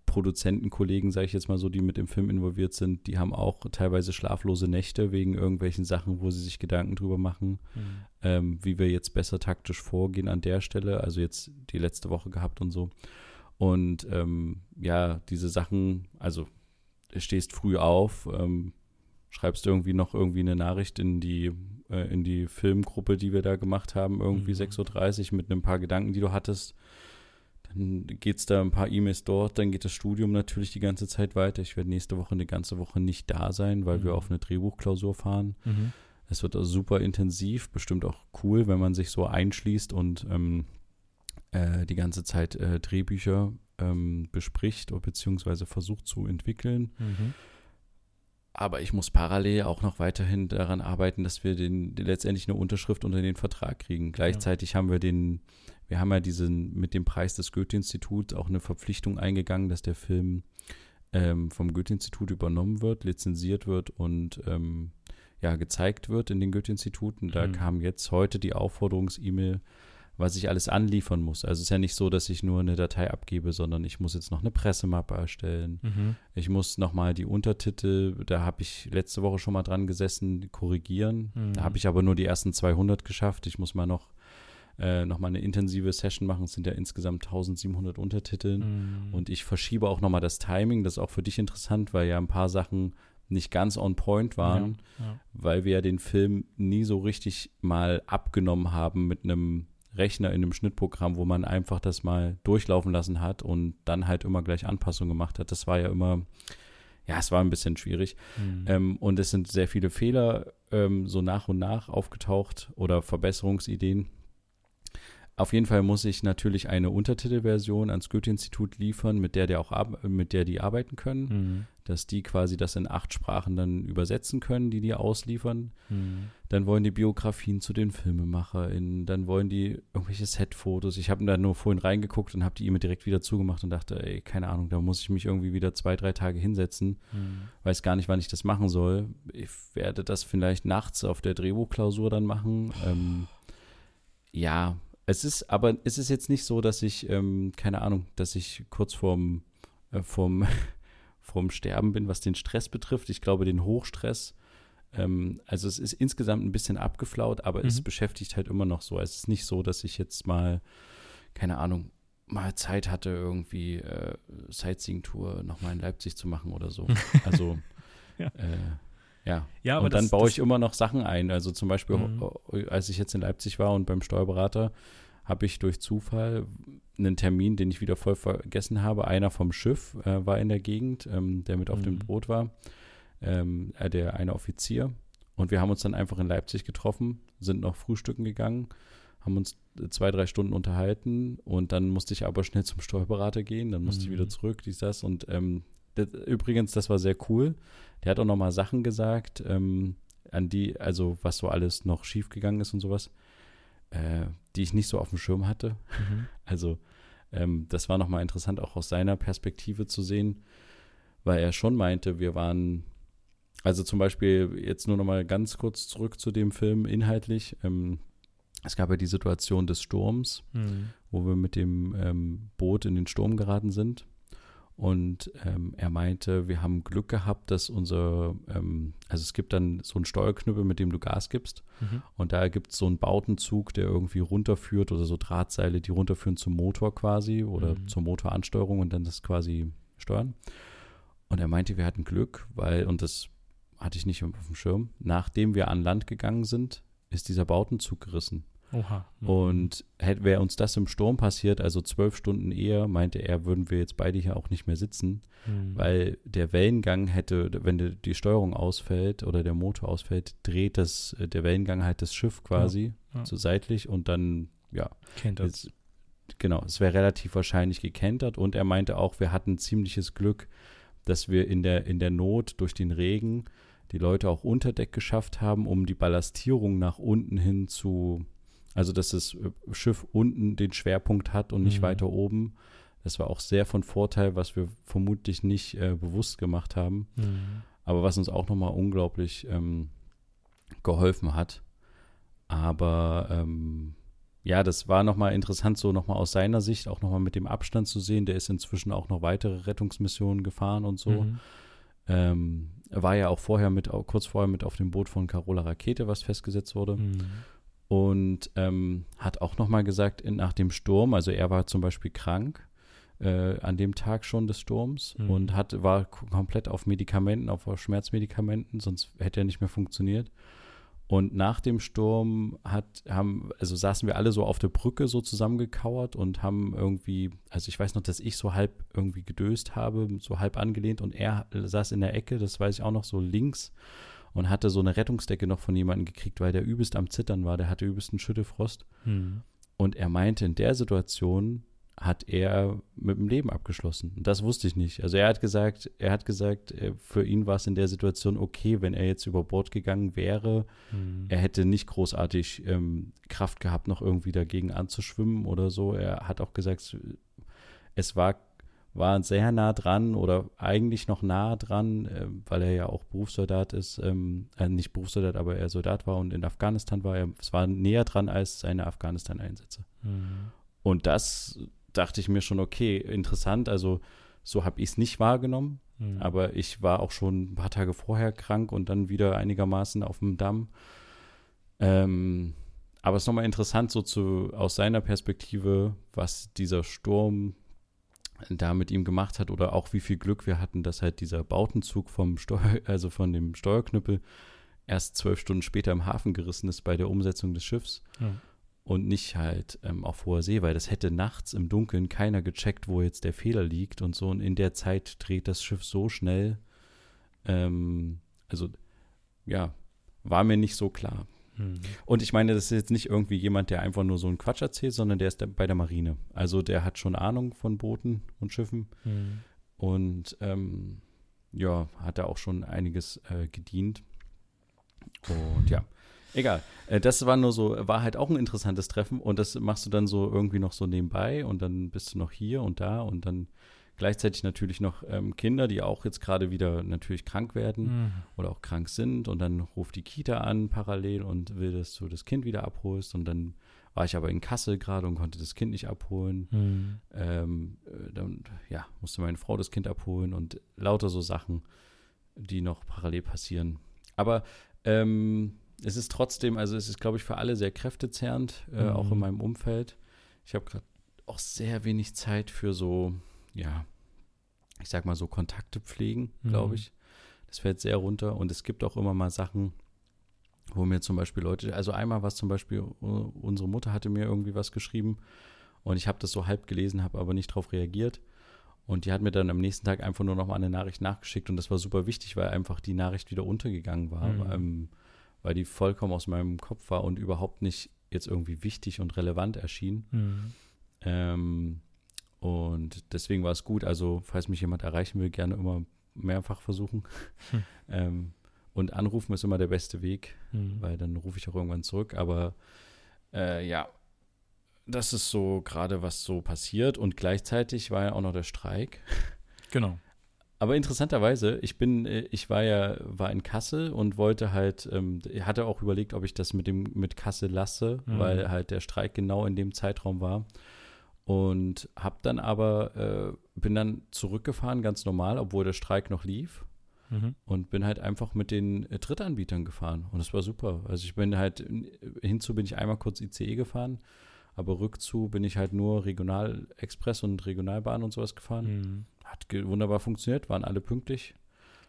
Produzentenkollegen, sage ich jetzt mal so, die mit dem Film involviert sind, die haben auch teilweise schlaflose Nächte wegen irgendwelchen Sachen, wo sie sich Gedanken drüber machen, mhm. ähm, wie wir jetzt besser taktisch vorgehen an der Stelle. Also jetzt die letzte Woche gehabt und so. Und ähm, ja, diese Sachen, also stehst früh auf, ähm, schreibst irgendwie noch irgendwie eine Nachricht in die äh, in die Filmgruppe, die wir da gemacht haben, irgendwie mhm. 6.30 Uhr mit ein paar Gedanken, die du hattest geht es da ein paar E-Mails dort, dann geht das Studium natürlich die ganze Zeit weiter. Ich werde nächste Woche eine ganze Woche nicht da sein, weil mhm. wir auf eine Drehbuchklausur fahren. Mhm. Es wird also super intensiv, bestimmt auch cool, wenn man sich so einschließt und ähm, äh, die ganze Zeit äh, Drehbücher ähm, bespricht oder beziehungsweise versucht zu entwickeln. Mhm. Aber ich muss parallel auch noch weiterhin daran arbeiten, dass wir den, letztendlich eine Unterschrift unter den Vertrag kriegen. Gleichzeitig ja. haben wir den wir haben ja diesen mit dem Preis des Goethe-Instituts auch eine Verpflichtung eingegangen, dass der Film ähm, vom Goethe-Institut übernommen wird, lizenziert wird und ähm, ja, gezeigt wird in den Goethe-Instituten. Da mhm. kam jetzt heute die Aufforderungs-E-Mail, was ich alles anliefern muss. Also es ist ja nicht so, dass ich nur eine Datei abgebe, sondern ich muss jetzt noch eine Pressemappe erstellen. Mhm. Ich muss nochmal die Untertitel, da habe ich letzte Woche schon mal dran gesessen, korrigieren. Mhm. Da habe ich aber nur die ersten 200 geschafft. Ich muss mal noch äh, nochmal eine intensive Session machen. Es sind ja insgesamt 1700 Untertitel. Mhm. Und ich verschiebe auch nochmal das Timing. Das ist auch für dich interessant, weil ja ein paar Sachen nicht ganz on point waren, ja, ja. weil wir ja den Film nie so richtig mal abgenommen haben mit einem Rechner in einem Schnittprogramm, wo man einfach das mal durchlaufen lassen hat und dann halt immer gleich Anpassungen gemacht hat. Das war ja immer, ja, es war ein bisschen schwierig. Mhm. Ähm, und es sind sehr viele Fehler ähm, so nach und nach aufgetaucht oder Verbesserungsideen. Auf jeden Fall muss ich natürlich eine Untertitelversion ans Goethe-Institut liefern, mit der, der auch mit der die arbeiten können, Mhm. dass die quasi das in acht Sprachen dann übersetzen können, die die ausliefern. Mhm. Dann wollen die Biografien zu den FilmemacherInnen, dann wollen die irgendwelche Setfotos. Ich habe da nur vorhin reingeguckt und habe die E-Mail direkt wieder zugemacht und dachte, ey, keine Ahnung, da muss ich mich irgendwie wieder zwei, drei Tage hinsetzen. Mhm. Weiß gar nicht, wann ich das machen soll. Ich werde das vielleicht nachts auf der Drehbuchklausur dann machen. Ähm, ja, es ist, aber es ist jetzt nicht so, dass ich, ähm, keine Ahnung, dass ich kurz vorm, äh, vorm, *laughs* vorm Sterben bin, was den Stress betrifft. Ich glaube, den Hochstress. Ähm, also es ist insgesamt ein bisschen abgeflaut, aber es Mhm. beschäftigt halt immer noch so. Es ist nicht so, dass ich jetzt mal, keine Ahnung, mal Zeit hatte, irgendwie äh, Sightseeing-Tour nochmal in Leipzig zu machen oder so. *laughs* Also, Ja. äh, ja. Ja, aber und dann das- baue das- ich immer noch Sachen ein. Also zum Beispiel, Mhm. äh, als ich jetzt in Leipzig war und beim Steuerberater, habe ich durch Zufall einen Termin, den ich wieder voll vergessen habe. Einer vom Schiff äh, war in der Gegend, ähm, der mit auf dem Mhm. Boot war, ähm, äh, der eine Offizier. Und wir haben uns dann einfach in Leipzig getroffen, sind noch frühstücken gegangen, haben uns äh, zwei, drei Stunden unterhalten und dann musste ich aber schnell zum Steuerberater gehen, dann musste ich Mhm. wieder zurück, dies, das. Und ähm, das, übrigens, das war sehr cool. Der hat auch noch mal Sachen gesagt, ähm, an die, also was so alles noch schiefgegangen ist und sowas, äh, die ich nicht so auf dem Schirm hatte. Mhm. *laughs* Also ähm, das war nochmal interessant, auch aus seiner Perspektive zu sehen, weil er schon meinte, wir waren, also zum Beispiel jetzt nur nochmal ganz kurz zurück zu dem Film inhaltlich. Ähm, es gab ja die Situation des Sturms, Mhm. wo wir mit dem ähm, Boot in den Sturm geraten sind. Und ähm, er meinte, wir haben Glück gehabt, dass unser, ähm, also es gibt dann so einen Steuerknüppel, mit dem du Gas gibst. Mhm. Und da gibt es so einen Bautenzug, der irgendwie runterführt oder so Drahtseile, die runterführen zum Motor quasi oder Mhm. zur Motoransteuerung und dann das quasi steuern. Und er meinte, wir hatten Glück, weil, und das hatte ich nicht auf dem Schirm, nachdem wir an Land gegangen sind, ist dieser Bautenzug gerissen. Oha. Mhm. Und hätte, wäre uns das im Sturm passiert, also zwölf Stunden eher, meinte er, würden wir jetzt beide hier auch nicht mehr sitzen, Mhm. weil der Wellengang hätte, wenn die, Steuerung ausfällt oder der Motor ausfällt, dreht das, äh, der Wellengang halt das Schiff quasi Ja, ja. so seitlich und dann, ja, kennt das. genau, es wäre relativ wahrscheinlich gekentert und er meinte auch, wir hatten ziemliches Glück, dass wir in der, in der Not durch den Regen die Leute auch unter Deck geschafft haben, um die Ballastierung nach unten hin zu, also dass das äh, Schiff unten den Schwerpunkt hat und nicht Mhm. weiter oben. Das war auch sehr von Vorteil, was wir vermutlich nicht äh, bewusst gemacht haben, Mhm. aber was uns auch nochmal unglaublich ähm, geholfen hat. Aber ähm, ja, das war nochmal interessant, so nochmal aus seiner Sicht, auch nochmal mit dem Abstand zu sehen. Der ist inzwischen auch noch weitere Rettungsmissionen gefahren und so. Mhm. Ähm, war ja auch vorher mit, auch kurz vorher mit auf dem Boot von Carola Rakete, was festgesetzt wurde. Mhm. Und ähm, hat auch nochmal gesagt, in, nach dem Sturm, also er war zum Beispiel krank äh, an dem Tag schon des Sturms Mhm. und hat, war komplett auf Medikamenten, auf Schmerzmedikamenten, sonst hätte er nicht mehr funktioniert. Und nach dem Sturm hat, haben, also saßen wir alle so auf der Brücke so zusammengekauert und haben irgendwie, also ich weiß noch, dass ich so halb irgendwie gedöst habe, so halb angelehnt und er saß in der Ecke, das weiß ich auch noch, so links und hatte so eine Rettungsdecke noch von jemandem gekriegt, weil der übelst am Zittern war, der hatte übelsten Schüttelfrost. Mhm. Und er meinte, in der Situation hat er mit dem Leben abgeschlossen. Das wusste ich nicht. Also er hat gesagt, er hat gesagt, äh, für ihn war es in der Situation okay, wenn er jetzt über Bord gegangen wäre. Mhm. Er hätte nicht großartig ähm, Kraft gehabt, noch irgendwie dagegen anzuschwimmen oder so. Er hat auch gesagt, es war, war sehr nah dran oder eigentlich noch nah dran, äh, weil er ja auch Berufssoldat ist, ähm, äh, nicht Berufssoldat, aber er Soldat war und in Afghanistan war er. Es war näher dran als seine Afghanistan-Einsätze. Mhm. Und das dachte ich mir schon, okay, interessant. Also so habe ich es nicht wahrgenommen, Mhm. aber ich war auch schon ein paar Tage vorher krank und dann wieder einigermaßen auf dem Damm. Ähm, aber es ist nochmal interessant, so zu, aus seiner Perspektive, was dieser Sturm da mit ihm gemacht hat oder auch wie viel Glück wir hatten, dass halt dieser Bautenzug vom Steuer, *laughs* also von dem Steuerknüppel erst zwölf Stunden später im Hafen gerissen ist bei der Umsetzung des Schiffs Ja. und nicht halt ähm, auf hoher See, weil das hätte nachts im Dunkeln keiner gecheckt, wo jetzt der Fehler liegt und so. Und in der Zeit dreht das Schiff so schnell. Ähm, also, ja, war mir nicht so klar. Mhm. Und ich meine, das ist jetzt nicht irgendwie jemand, der einfach nur so einen Quatsch erzählt, sondern der ist bei der Marine. Also der hat schon Ahnung von Booten und Schiffen. Mhm. Und ähm, ja, hat da auch schon einiges äh, gedient. Und ja, egal. Äh, das war nur so, war halt auch ein interessantes Treffen und das machst du dann so irgendwie noch so nebenbei und dann bist du noch hier und da und dann gleichzeitig natürlich noch ähm, Kinder, die auch jetzt gerade wieder natürlich krank werden mhm. oder auch krank sind und dann ruft die Kita an parallel und will, dass du das Kind wieder abholst und dann war ich aber in Kassel gerade und konnte das Kind nicht abholen. Mhm. Ähm, äh, dann ja, musste meine Frau das Kind abholen und lauter so Sachen, die noch parallel passieren. Aber ähm, es ist trotzdem, also es ist, glaube ich, für alle sehr kräftezerrend, äh, mhm. auch in meinem Umfeld. Ich habe gerade auch sehr wenig Zeit für so, ja, ich sag mal so Kontakte pflegen, glaube mhm. ich. Das fällt sehr runter und es gibt auch immer mal Sachen, wo mir zum Beispiel Leute, also einmal was zum Beispiel, unsere Mutter hatte mir irgendwie was geschrieben und ich habe das so halb gelesen, habe aber nicht darauf reagiert. Und die hat mir dann am nächsten Tag einfach nur noch mal eine Nachricht nachgeschickt und das war super wichtig, weil einfach die Nachricht wieder untergegangen war, mhm. ähm, weil die vollkommen aus meinem Kopf war und überhaupt nicht jetzt irgendwie wichtig und relevant erschien. Mhm. Ähm, und deswegen war es gut. Also, falls mich jemand erreichen will, gerne immer mehrfach versuchen. Hm. *laughs* ähm, und anrufen ist immer der beste Weg, mhm. weil dann rufe ich auch irgendwann zurück. Aber äh, ja, das ist so gerade, was so passiert. Und gleichzeitig war ja auch noch der Streik. Genau. Aber interessanterweise, ich bin, äh, ich war ja, war in Kassel und wollte halt, ähm, hatte auch überlegt, ob ich das mit dem, mit Kassel lasse, mhm. weil halt der Streik genau in dem Zeitraum war. Und hab dann aber, äh, bin dann zurückgefahren, ganz normal, obwohl der Streik noch lief. Mhm. Und bin halt einfach mit den äh, Drittanbietern gefahren. Und das war super. Also ich bin halt, hinzu bin ich einmal kurz ICE gefahren aber rückzu bin ich halt nur Regionalexpress und Regionalbahn und sowas gefahren. Mhm. Hat wunderbar funktioniert, waren alle pünktlich.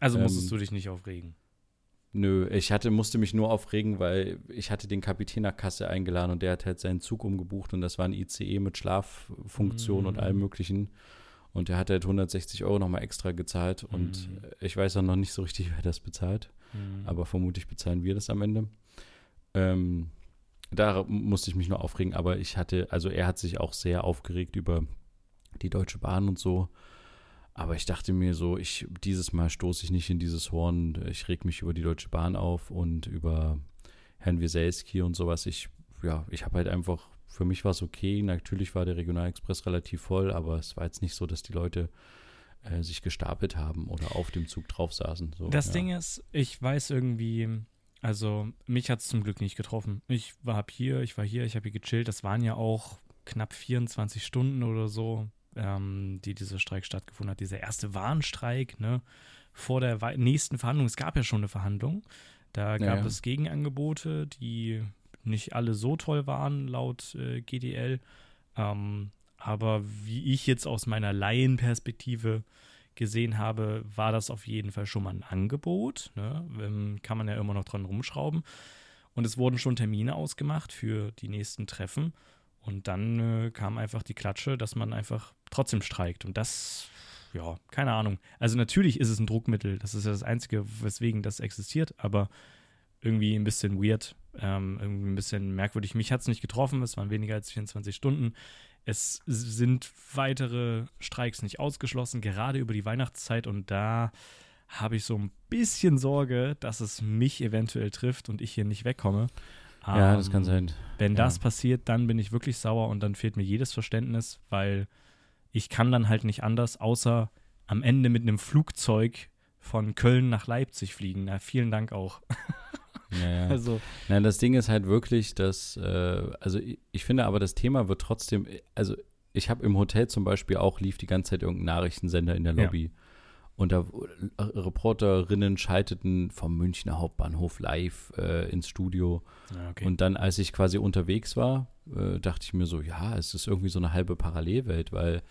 Also musstest ähm, du dich nicht aufregen? Nö, ich hatte, musste mich nur aufregen, weil ich hatte den Kapitän nach Kasse eingeladen und der hat halt seinen Zug umgebucht und das war ein ICE mit Schlaffunktion mhm. und allem möglichen. Und der hat halt 160 Euro nochmal extra gezahlt und mhm. ich weiß auch noch nicht so richtig, *laughs* wer das bezahlt. Mhm. Aber vermutlich bezahlen wir das am Ende. Ähm, da musste ich mich nur aufregen, aber ich hatte, also er hat sich auch sehr aufgeregt über die Deutsche Bahn und so. Aber ich dachte mir so, ich dieses Mal stoße ich nicht in dieses Horn. Ich reg mich über die Deutsche Bahn auf und über Herrn Wieselski und sowas. Ich, ja, ich habe halt einfach, für mich war es okay. Natürlich war der Regionalexpress relativ voll, aber es war jetzt nicht so, dass die Leute äh, sich gestapelt haben oder auf dem Zug drauf saßen. So, das ja. Ding ist, ich weiß irgendwie, also mich hat es zum Glück nicht getroffen. Ich war hier, ich war hier, ich habe hier gechillt. Das waren ja auch knapp 24 Stunden oder so, ähm, die dieser Streik stattgefunden hat. Dieser erste Warnstreik, ne? Vor der nächsten Verhandlung. Es gab ja schon eine Verhandlung. Da gab ja, es Gegenangebote, die nicht alle so toll waren, laut äh, GDL. Ähm, aber wie ich jetzt aus meiner Laienperspektive gesehen habe, war das auf jeden Fall schon mal ein Angebot. Ne? Ähm, kann man ja immer noch dran rumschrauben. Und es wurden schon Termine ausgemacht für die nächsten Treffen. Und dann äh, kam einfach die Klatsche, dass man einfach trotzdem streikt. Und das, ja, keine Ahnung. Also natürlich ist es ein Druckmittel. Das ist ja das Einzige, weswegen das existiert. Aber irgendwie ein bisschen weird, ähm, irgendwie ein bisschen merkwürdig. Mich hat es nicht getroffen. Es waren weniger als 24 Stunden. Es sind weitere Streiks nicht ausgeschlossen, gerade über die Weihnachtszeit. Und da habe ich so ein bisschen Sorge, dass es mich eventuell trifft und ich hier nicht wegkomme. Ja, um, das kann ähm, sein. Wenn ja. das passiert, dann bin ich wirklich sauer und dann fehlt mir jedes Verständnis, weil ich kann dann halt nicht anders, außer am Ende mit einem Flugzeug von Köln nach Leipzig fliegen. Na, vielen Dank auch. Ja, ja. *laughs* Also. Nein, das Ding ist halt wirklich, dass, äh, also ich, ich, finde aber, das Thema wird trotzdem, also ich habe im Hotel zum Beispiel auch, lief die ganze Zeit irgendein Nachrichtensender in der Lobby. Ja. Und da äh, Reporterinnen schalteten vom Münchner Hauptbahnhof live äh, ins Studio. Ja, okay. Und dann, als ich quasi unterwegs war, äh, dachte ich mir so, ja, es ist irgendwie so eine halbe Parallelwelt, weil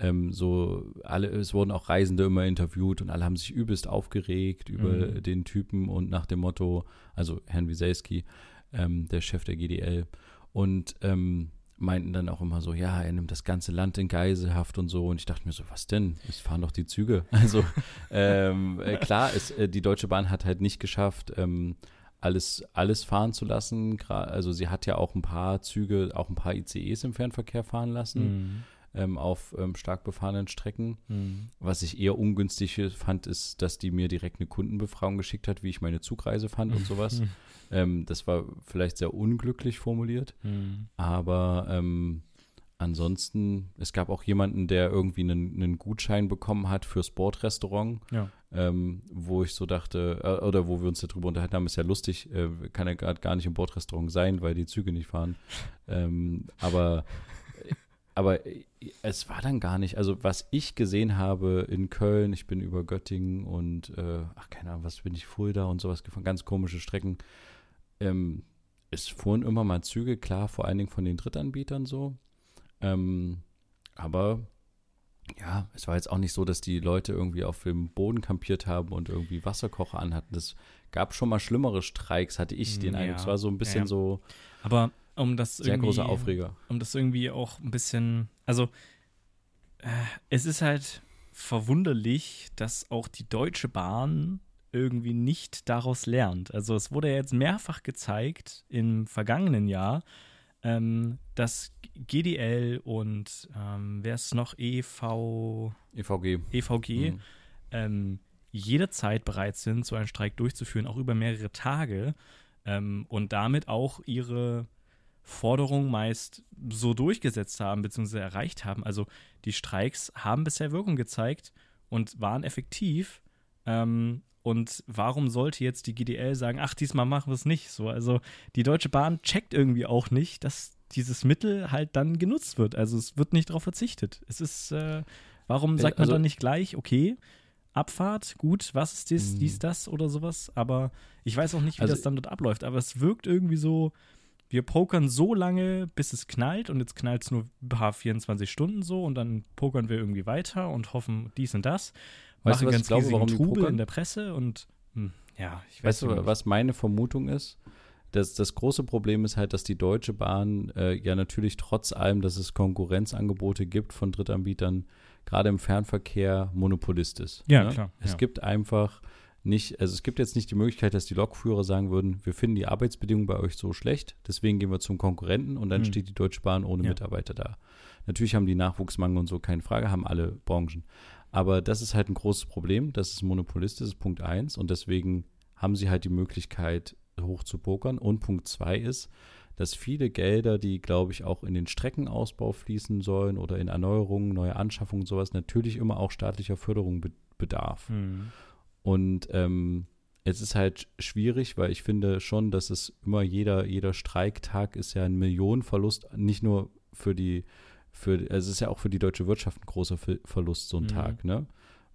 ähm, so alle, es wurden auch Reisende immer interviewt und alle haben sich übelst aufgeregt über mhm. den Typen und nach dem Motto, also Herrn Wieselski, ähm, der Chef der GDL, und ähm, meinten dann auch immer so, ja, er nimmt das ganze Land in Geiselhaft und so. Und ich dachte mir so, was denn? Es fahren doch die Züge. *laughs* Also ähm, äh, klar, ist, äh, die Deutsche Bahn hat halt nicht geschafft, ähm, alles, alles fahren zu lassen. Also sie hat ja auch ein paar Züge, auch ein paar ICEs im Fernverkehr fahren lassen. Mhm. Ähm, auf ähm, stark befahrenen Strecken. Mhm. Was ich eher ungünstig fand, ist, dass die mir direkt eine Kundenbefragung geschickt hat, wie ich meine Zugreise fand und sowas. *laughs* ähm, das war vielleicht sehr unglücklich formuliert, mhm. aber ähm, ansonsten, es gab auch jemanden, der irgendwie einen, einen Gutschein bekommen hat fürs Bordrestaurant, ja. ähm, wo ich so dachte, äh, oder wo wir uns darüber unterhalten haben, ist ja lustig, äh, kann ja gerade gar nicht im Bordrestaurant sein, weil die Züge nicht fahren. ähm, aber, aber es war dann gar nicht, also was ich gesehen habe in Köln, ich bin über Göttingen und, äh, ach keine Ahnung, was bin ich, Fulda und sowas gefahren, ganz komische Strecken. Ähm, es fuhren immer mal Züge, klar, vor allen Dingen von den Drittanbietern so. Ähm, aber ja, es war jetzt auch nicht so, dass die Leute irgendwie auf dem Boden kampiert haben und irgendwie Wasserkocher anhatten. Das gab schon mal schlimmere Streiks, hatte ich den ja, Eindruck. Es war so ein bisschen ja. so. Aber um das sehr großer Aufreger. Um das irgendwie auch ein bisschen, also äh, es ist halt verwunderlich, dass auch die Deutsche Bahn irgendwie nicht daraus lernt. Also es wurde ja jetzt mehrfach gezeigt im vergangenen Jahr, ähm, dass GDL und ähm, wer ist noch EV EVG EVG mhm. ähm, jederzeit bereit sind, so einen Streik durchzuführen, auch über mehrere Tage ähm, und damit auch ihre Forderungen meist so durchgesetzt haben bzw. erreicht haben. Also die Streiks haben bisher Wirkung gezeigt und waren effektiv. Ähm, und warum sollte jetzt die GDL sagen, ach, diesmal machen wir es nicht? So, also die Deutsche Bahn checkt irgendwie auch nicht, dass dieses Mittel halt dann genutzt wird. Also es wird nicht darauf verzichtet. Es ist, äh, warum sagt man also, dann nicht gleich, okay, Abfahrt, gut, was ist dies, mhm. dies, das oder sowas? Aber ich weiß auch nicht, wie also, das dann dort abläuft. Aber es wirkt irgendwie so, wir pokern so lange, bis es knallt und jetzt knallt es nur ein paar 24 Stunden so und dann pokern wir irgendwie weiter und hoffen dies und das. Weißt du, was ganz ich glaube, warum Trubel in der Presse und hm, ja, ich weiß weißt du, was meine Vermutung ist? Das, das große Problem ist halt, dass die Deutsche Bahn äh, ja natürlich trotz allem, dass es Konkurrenzangebote gibt von Drittanbietern, gerade im Fernverkehr Monopolist ist. Ja, ne? klar. Es ja. gibt einfach nicht, also es gibt jetzt nicht die Möglichkeit, dass die Lokführer sagen würden, wir finden die Arbeitsbedingungen bei euch so schlecht, deswegen gehen wir zum Konkurrenten und dann hm. steht die Deutsche Bahn ohne ja. Mitarbeiter da. Natürlich haben die Nachwuchsmangel und so, keine Frage, haben alle Branchen. Aber das ist halt ein großes Problem, dass es Monopolist ist, Punkt eins. Und deswegen haben sie halt die Möglichkeit, hoch zu pokern. Und Punkt zwei ist, dass viele Gelder, die, glaube ich, auch in den Streckenausbau fließen sollen oder in Erneuerungen, neue Anschaffungen und sowas, natürlich immer auch staatlicher Förderung be bedarf. Mhm. Und ähm, es ist halt schwierig, weil ich finde schon, dass es immer jeder, jeder Streiktag ist ja ein Millionenverlust, nicht nur für die für, also es ist ja auch für die deutsche Wirtschaft ein großer Verlust, so ein mhm. Tag, ne?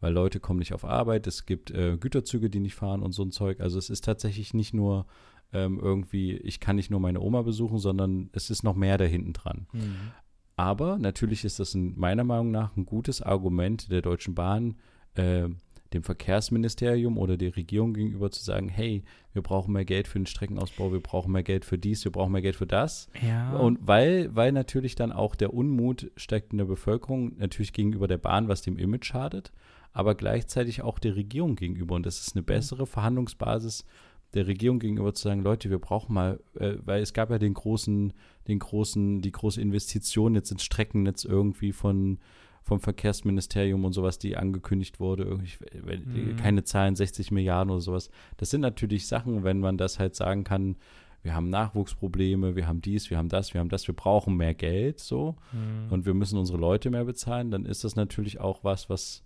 Weil Leute kommen nicht auf Arbeit, es gibt äh, Güterzüge, die nicht fahren und so ein Zeug. Also es ist tatsächlich nicht nur ähm, irgendwie, ich kann nicht nur meine Oma besuchen, sondern es ist noch mehr da hinten dran. Mhm. Aber natürlich ist das ein, meiner Meinung nach ein gutes Argument der Deutschen Bahn, äh, dem Verkehrsministerium oder der Regierung gegenüber zu sagen, hey, wir brauchen mehr Geld für den Streckenausbau, wir brauchen mehr Geld für dies, wir brauchen mehr Geld für das. Ja. Und weil, weil natürlich dann auch der Unmut steigt in der Bevölkerung, natürlich gegenüber der Bahn, was dem Image schadet, aber gleichzeitig auch der Regierung gegenüber. Und das ist eine bessere Verhandlungsbasis der Regierung gegenüber zu sagen, Leute, wir brauchen mal, äh, weil es gab ja den großen, den großen, die große Investition jetzt ins Streckennetz irgendwie von vom Verkehrsministerium und sowas, die angekündigt wurde, mhm. keine Zahlen, 60 Milliarden oder sowas. Das sind natürlich Sachen, wenn man das halt sagen kann, wir haben Nachwuchsprobleme, wir haben dies, wir haben das, wir haben das, wir brauchen mehr Geld so mhm. und wir müssen unsere Leute mehr bezahlen, dann ist das natürlich auch was, was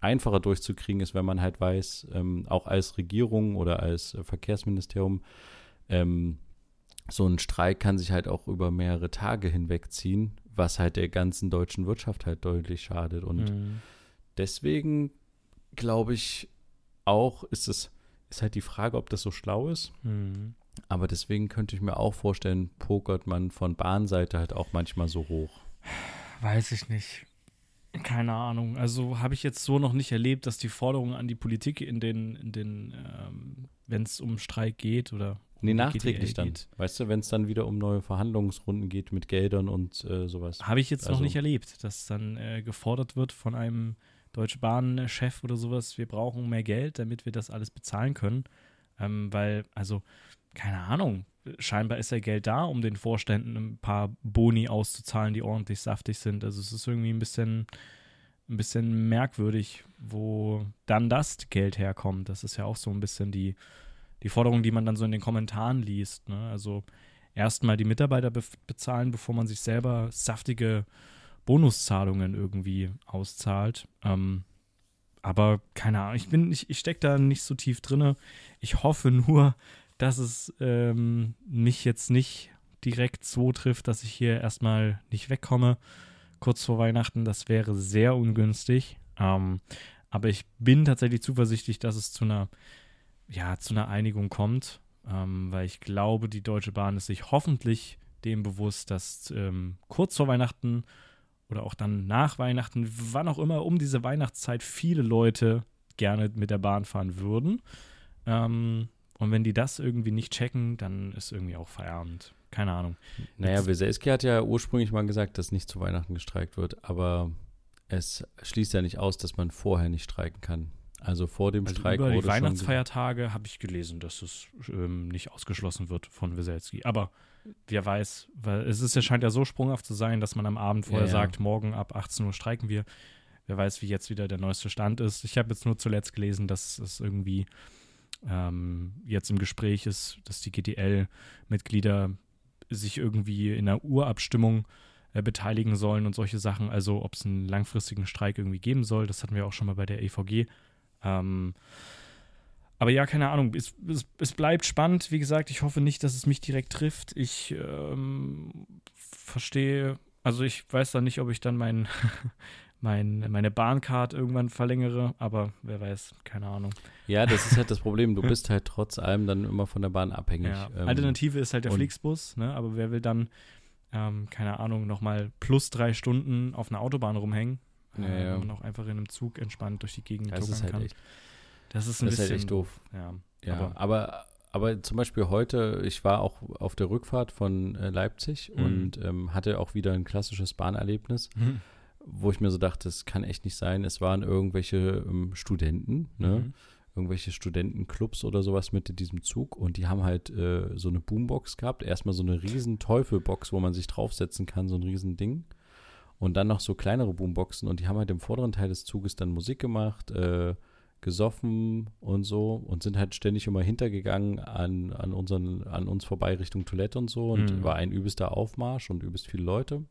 einfacher durchzukriegen ist, wenn man halt weiß, ähm, auch als Regierung oder als Verkehrsministerium, ähm, so ein Streik kann sich halt auch über mehrere Tage hinwegziehen, was halt der ganzen deutschen Wirtschaft halt deutlich schadet. Und mhm. deswegen glaube ich auch, ist es ist halt die Frage, ob das so schlau ist. Mhm. Aber deswegen könnte ich mir auch vorstellen, pokert man von Bahnseite halt auch manchmal so hoch. Weiß ich nicht. Keine Ahnung. Also habe ich jetzt so noch nicht erlebt, dass die Forderungen an die Politik in den, in den ähm, wenn es um Streik geht oder Nee, nachträglich dann. Geht. Weißt du, wenn es dann wieder um neue Verhandlungsrunden geht mit Geldern und äh, sowas. Habe ich jetzt also, noch nicht erlebt, dass dann äh, gefordert wird von einem Deutsche Bahn-Chef oder sowas, wir brauchen mehr Geld, damit wir das alles bezahlen können. Ähm, weil, also, keine Ahnung, scheinbar ist ja Geld da, um den Vorständen ein paar Boni auszuzahlen, die ordentlich saftig sind. Also es ist irgendwie ein bisschen, ein bisschen merkwürdig, wo dann das Geld herkommt. Das ist ja auch so ein bisschen die, die Forderung, die man dann so in den Kommentaren liest. Ne? Also erstmal die Mitarbeiter be bezahlen, bevor man sich selber saftige Bonuszahlungen irgendwie auszahlt. Ähm, aber keine Ahnung, ich bin, ich, ich stecke da nicht so tief drin. Ich hoffe nur, dass es ähm, mich jetzt nicht direkt so trifft, dass ich hier erstmal nicht wegkomme kurz vor Weihnachten. Das wäre sehr ungünstig. Ähm, aber ich bin tatsächlich zuversichtlich, dass es zu einer, ja, zu einer Einigung kommt, ähm, weil ich glaube, die Deutsche Bahn ist sich hoffentlich dem bewusst, dass ähm, kurz vor Weihnachten oder auch dann nach Weihnachten, wann auch immer, um diese Weihnachtszeit viele Leute gerne mit der Bahn fahren würden. Ähm, und wenn die das irgendwie nicht checken, dann ist irgendwie auch Feierabend. Keine Ahnung. Naja, Weselski hat ja ursprünglich mal gesagt, dass nicht zu Weihnachten gestreikt wird, aber es schließt ja nicht aus, dass man vorher nicht streiken kann. Also vor dem also Streik über die Weihnachtsfeiertage habe ich gelesen, dass es ähm, nicht ausgeschlossen wird von Weselski. Aber wer weiß, weil es ist ja scheint ja so sprunghaft zu sein, dass man am Abend vorher Ja, ja. sagt, morgen ab 18 Uhr streiken wir. Wer weiß, wie jetzt wieder der neueste Stand ist. Ich habe jetzt nur zuletzt gelesen, dass es irgendwie ähm, jetzt im Gespräch ist, dass die GDL-Mitglieder sich irgendwie in einer Urabstimmung äh, beteiligen sollen und solche Sachen. Also ob es einen langfristigen Streik irgendwie geben soll. Das hatten wir auch schon mal bei der EVG. Ähm, aber ja, keine Ahnung. Es, es, es bleibt spannend. Wie gesagt, ich hoffe nicht, dass es mich direkt trifft. Ich ähm, verstehe, also ich weiß dann nicht, ob ich dann mein, *laughs* mein, meine Bahncard irgendwann verlängere, aber wer weiß, keine Ahnung. Ja, das ist halt das Problem. Du *laughs* bist halt trotz allem dann immer von der Bahn abhängig. Ja. Ähm, Alternative ist halt der Flixbus, ne? aber wer will dann, ähm, keine Ahnung, nochmal plus drei Stunden auf einer Autobahn rumhängen? Äh, ja. wenn man auch einfach in einem Zug entspannt durch die Gegend das ist halt kann. echt, Das ist ein das ist bisschen halt echt doof. Ja, Ja, aber- aber, aber, zum Beispiel heute, ich war auch auf der Rückfahrt von äh, Leipzig Mhm. und ähm, hatte auch wieder ein klassisches Bahnerlebnis, wo ich mir so dachte, das kann echt nicht sein. Es waren irgendwelche ähm, Studenten, ne? Mhm. irgendwelche Studentenclubs oder sowas mit in diesem Zug und die haben halt äh, so eine Boombox gehabt. Erstmal so eine riesen Teufelbox, wo man sich draufsetzen kann, so ein riesen Ding. Und dann noch so kleinere Boomboxen und die haben halt im vorderen Teil des Zuges dann Musik gemacht, äh, gesoffen und so und sind halt ständig immer hintergegangen an, an, unseren, an uns vorbei Richtung Toilette und so und Mhm. war ein übelster Aufmarsch und übelst viele Leute,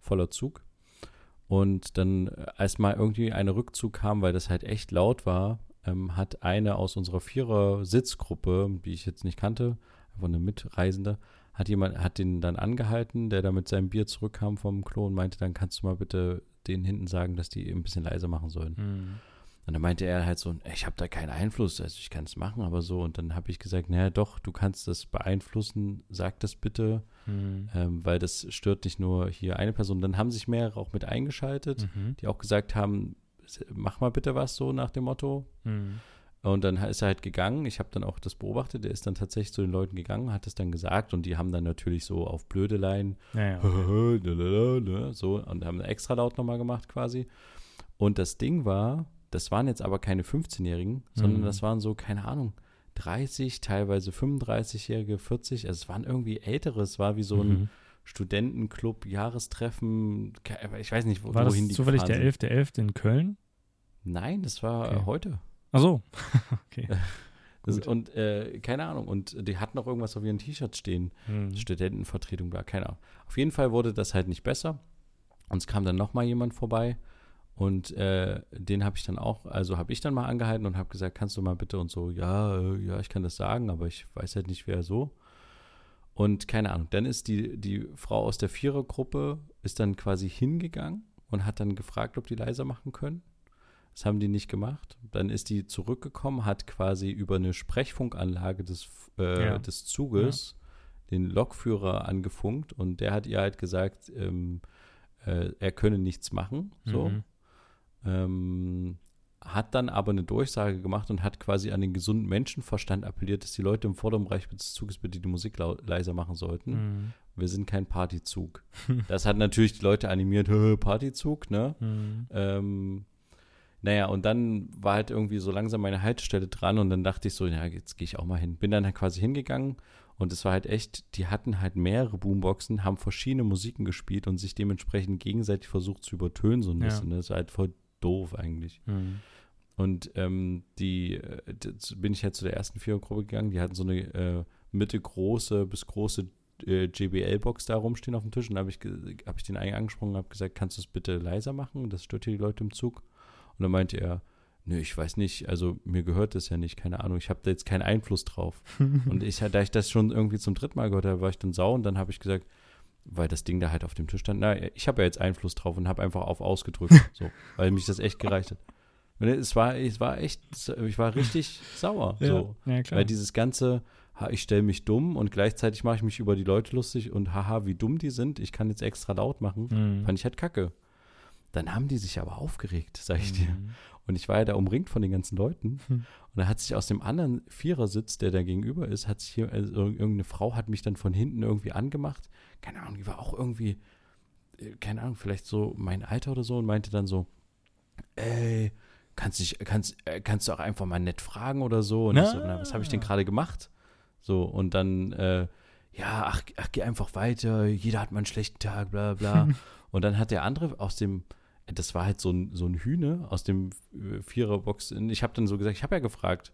voller Zug. Und dann, äh, als mal irgendwie eine Rückzug kam, weil das halt echt laut war, ähm, hat eine aus unserer Vierer-Sitzgruppe, die ich jetzt nicht kannte, einfach eine Mitreisende, hat jemand, hat den dann angehalten, der da mit seinem Bier zurückkam vom Klo und meinte, dann kannst du mal bitte denen hinten sagen, dass die ein bisschen leiser machen sollen. Mhm. Und dann meinte er halt so, ich habe da keinen Einfluss, also ich kann es machen, aber so. Und dann habe ich gesagt, naja doch, du kannst das beeinflussen, sag das bitte, Mhm. ähm, weil das stört nicht nur hier eine Person. Dann haben sich mehrere auch mit eingeschaltet, Mhm. die auch gesagt haben, mach mal bitte was so nach dem Motto. Mhm. Und dann ist er halt gegangen. Ich habe dann auch das beobachtet. Er ist dann tatsächlich zu den Leuten gegangen, hat es dann gesagt und die haben dann natürlich so auf Blödeleien Ja, ja. *laughs* ne, so und haben extra laut nochmal gemacht quasi. Und das Ding war, das waren jetzt aber keine 15-Jährigen, sondern Mhm. das waren so, keine Ahnung, 30, teilweise 35-Jährige, 40. Also es waren irgendwie ältere. Es war wie so ein Mhm. Studentenclub, Jahrestreffen. Ich weiß nicht, wo, War wohin das die zufällig der 11.11. in Köln? Nein, das war Okay. heute. Ach so. *laughs* okay. *laughs* Das, und äh, keine Ahnung. Und die hatten noch irgendwas auf ihren T-Shirts stehen. Mhm. Studentenvertretung war, keine Ahnung. Auf jeden Fall wurde das halt nicht besser. Und es kam dann noch mal jemand vorbei und äh, den habe ich dann auch, also habe ich dann mal angehalten und habe gesagt, kannst du mal bitte und so, ja, äh, ja, ich kann das sagen, aber ich weiß halt nicht, wer so. Und keine Ahnung, dann ist die, die Frau aus der Vierergruppe ist dann quasi hingegangen und hat dann gefragt, ob die leiser machen können. Das haben die nicht gemacht. Dann ist die zurückgekommen, hat quasi über eine Sprechfunkanlage des, äh, Ja. des Zuges den Lokführer angefunkt und der hat ihr halt gesagt, ähm, äh, er könne nichts machen. So. Mhm. Ähm, hat dann aber eine Durchsage gemacht und hat quasi an den gesunden Menschenverstand appelliert, dass die Leute im vorderen Bereich des Zuges bitte die Musik leiser machen sollten. Mhm. Wir sind kein Partyzug. *laughs* das hat natürlich die Leute animiert, "Hö, *laughs* Partyzug, ne? Mhm. Ähm, Naja, und dann war halt irgendwie so langsam meine Haltestelle dran und dann dachte ich so, ja, jetzt gehe ich auch mal hin. Bin dann halt quasi hingegangen und es war halt echt, die hatten halt mehrere Boomboxen, haben verschiedene Musiken gespielt und sich dementsprechend gegenseitig versucht zu übertönen, so ein bisschen. ne? Das war halt voll doof eigentlich. Mhm. Und ähm, die äh, bin ich halt zu der ersten Vierergruppe gegangen. Die hatten so eine äh, mittelgroße bis große äh, JBL-Box da rumstehen auf dem Tisch. Und da habe ich, hab ich den einen angesprochen und habe gesagt, kannst du es bitte leiser machen? Das stört hier die Leute im Zug. Und dann meinte er, nö, ich weiß nicht, also mir gehört das ja nicht, keine Ahnung, ich habe da jetzt keinen Einfluss drauf. *laughs* und ich, da ich das schon irgendwie zum dritten Mal gehört habe, war ich dann sauer und dann habe ich gesagt, weil das Ding da halt auf dem Tisch stand, na, ich habe ja jetzt Einfluss drauf und habe einfach auf ausgedrückt, *laughs* so, weil mich das echt gereicht hat. Und es war, es war echt, ich war richtig sauer, so. ja, klar. Weil dieses ganze, ich stelle mich dumm und gleichzeitig mache ich mich über die Leute lustig und haha, wie dumm die sind, ich kann jetzt extra laut machen, Mhm. fand ich halt kacke. Dann haben die sich aber aufgeregt, sag ich dir. Mhm. Und ich war ja da umringt von den ganzen Leuten. Hm. Und da hat sich aus dem anderen Vierersitz, der da gegenüber ist, hat sich hier, also ir- irgendeine Frau hat mich dann von hinten irgendwie angemacht. Keine Ahnung, die war auch irgendwie, äh, keine Ahnung, vielleicht so mein Alter oder so und meinte dann so, ey, kannst, dich, kannst, äh, kannst du auch einfach mal nett fragen oder so? Und ich so, na, was habe ich denn Na. gerade gemacht? So, und dann, äh, ja, ach, ach, geh einfach weiter, jeder hat mal einen schlechten Tag, bla bla. *laughs* und dann hat der andere aus dem, das war halt so ein, so ein Hühne aus dem äh, Viererbox. Ich habe dann so gesagt, ich habe ja gefragt.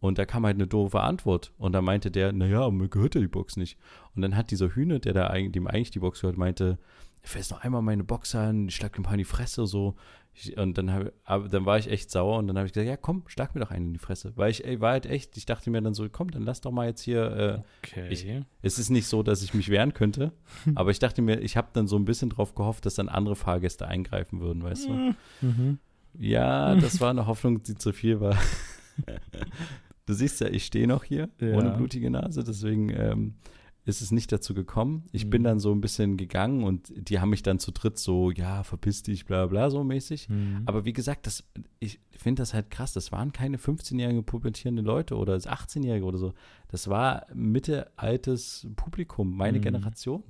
Und da kam halt eine doofe Antwort. Und da meinte der, naja, mir gehört ja die Box nicht. Und dann hat dieser Hühne, der da eigentlich, dem eigentlich die Box gehört, meinte, ich fährst noch einmal meine Box an, ich schlag dem paar in die Fresse, so. Ich, und dann, hab, aber dann war ich echt sauer und dann habe ich gesagt, ja komm, schlag mir doch einen in die Fresse. Weil ich ey, war halt echt, ich dachte mir dann so, komm, dann lass doch mal jetzt hier, äh, Okay. ich- es ist nicht so, dass ich mich wehren könnte, *laughs* aber ich dachte mir, ich habe dann so ein bisschen drauf gehofft, dass dann andere Fahrgäste eingreifen würden, weißt du? Mhm. Ja, das *laughs* war eine Hoffnung, die zu viel war. *laughs* Du siehst ja, ich stehe noch hier Ja. ohne blutige Nase, deswegen ähm, ist es nicht dazu gekommen. Ich Mhm. bin dann so ein bisschen gegangen und die haben mich dann zu dritt so, ja, verpiss dich, bla bla, so mäßig. Mhm. Aber wie gesagt, das, ich finde das halt krass. Das waren keine 15-jährige pubertierende Leute oder 18-jährige oder so. Das war mittelaltes Publikum, meine Mhm. Generation.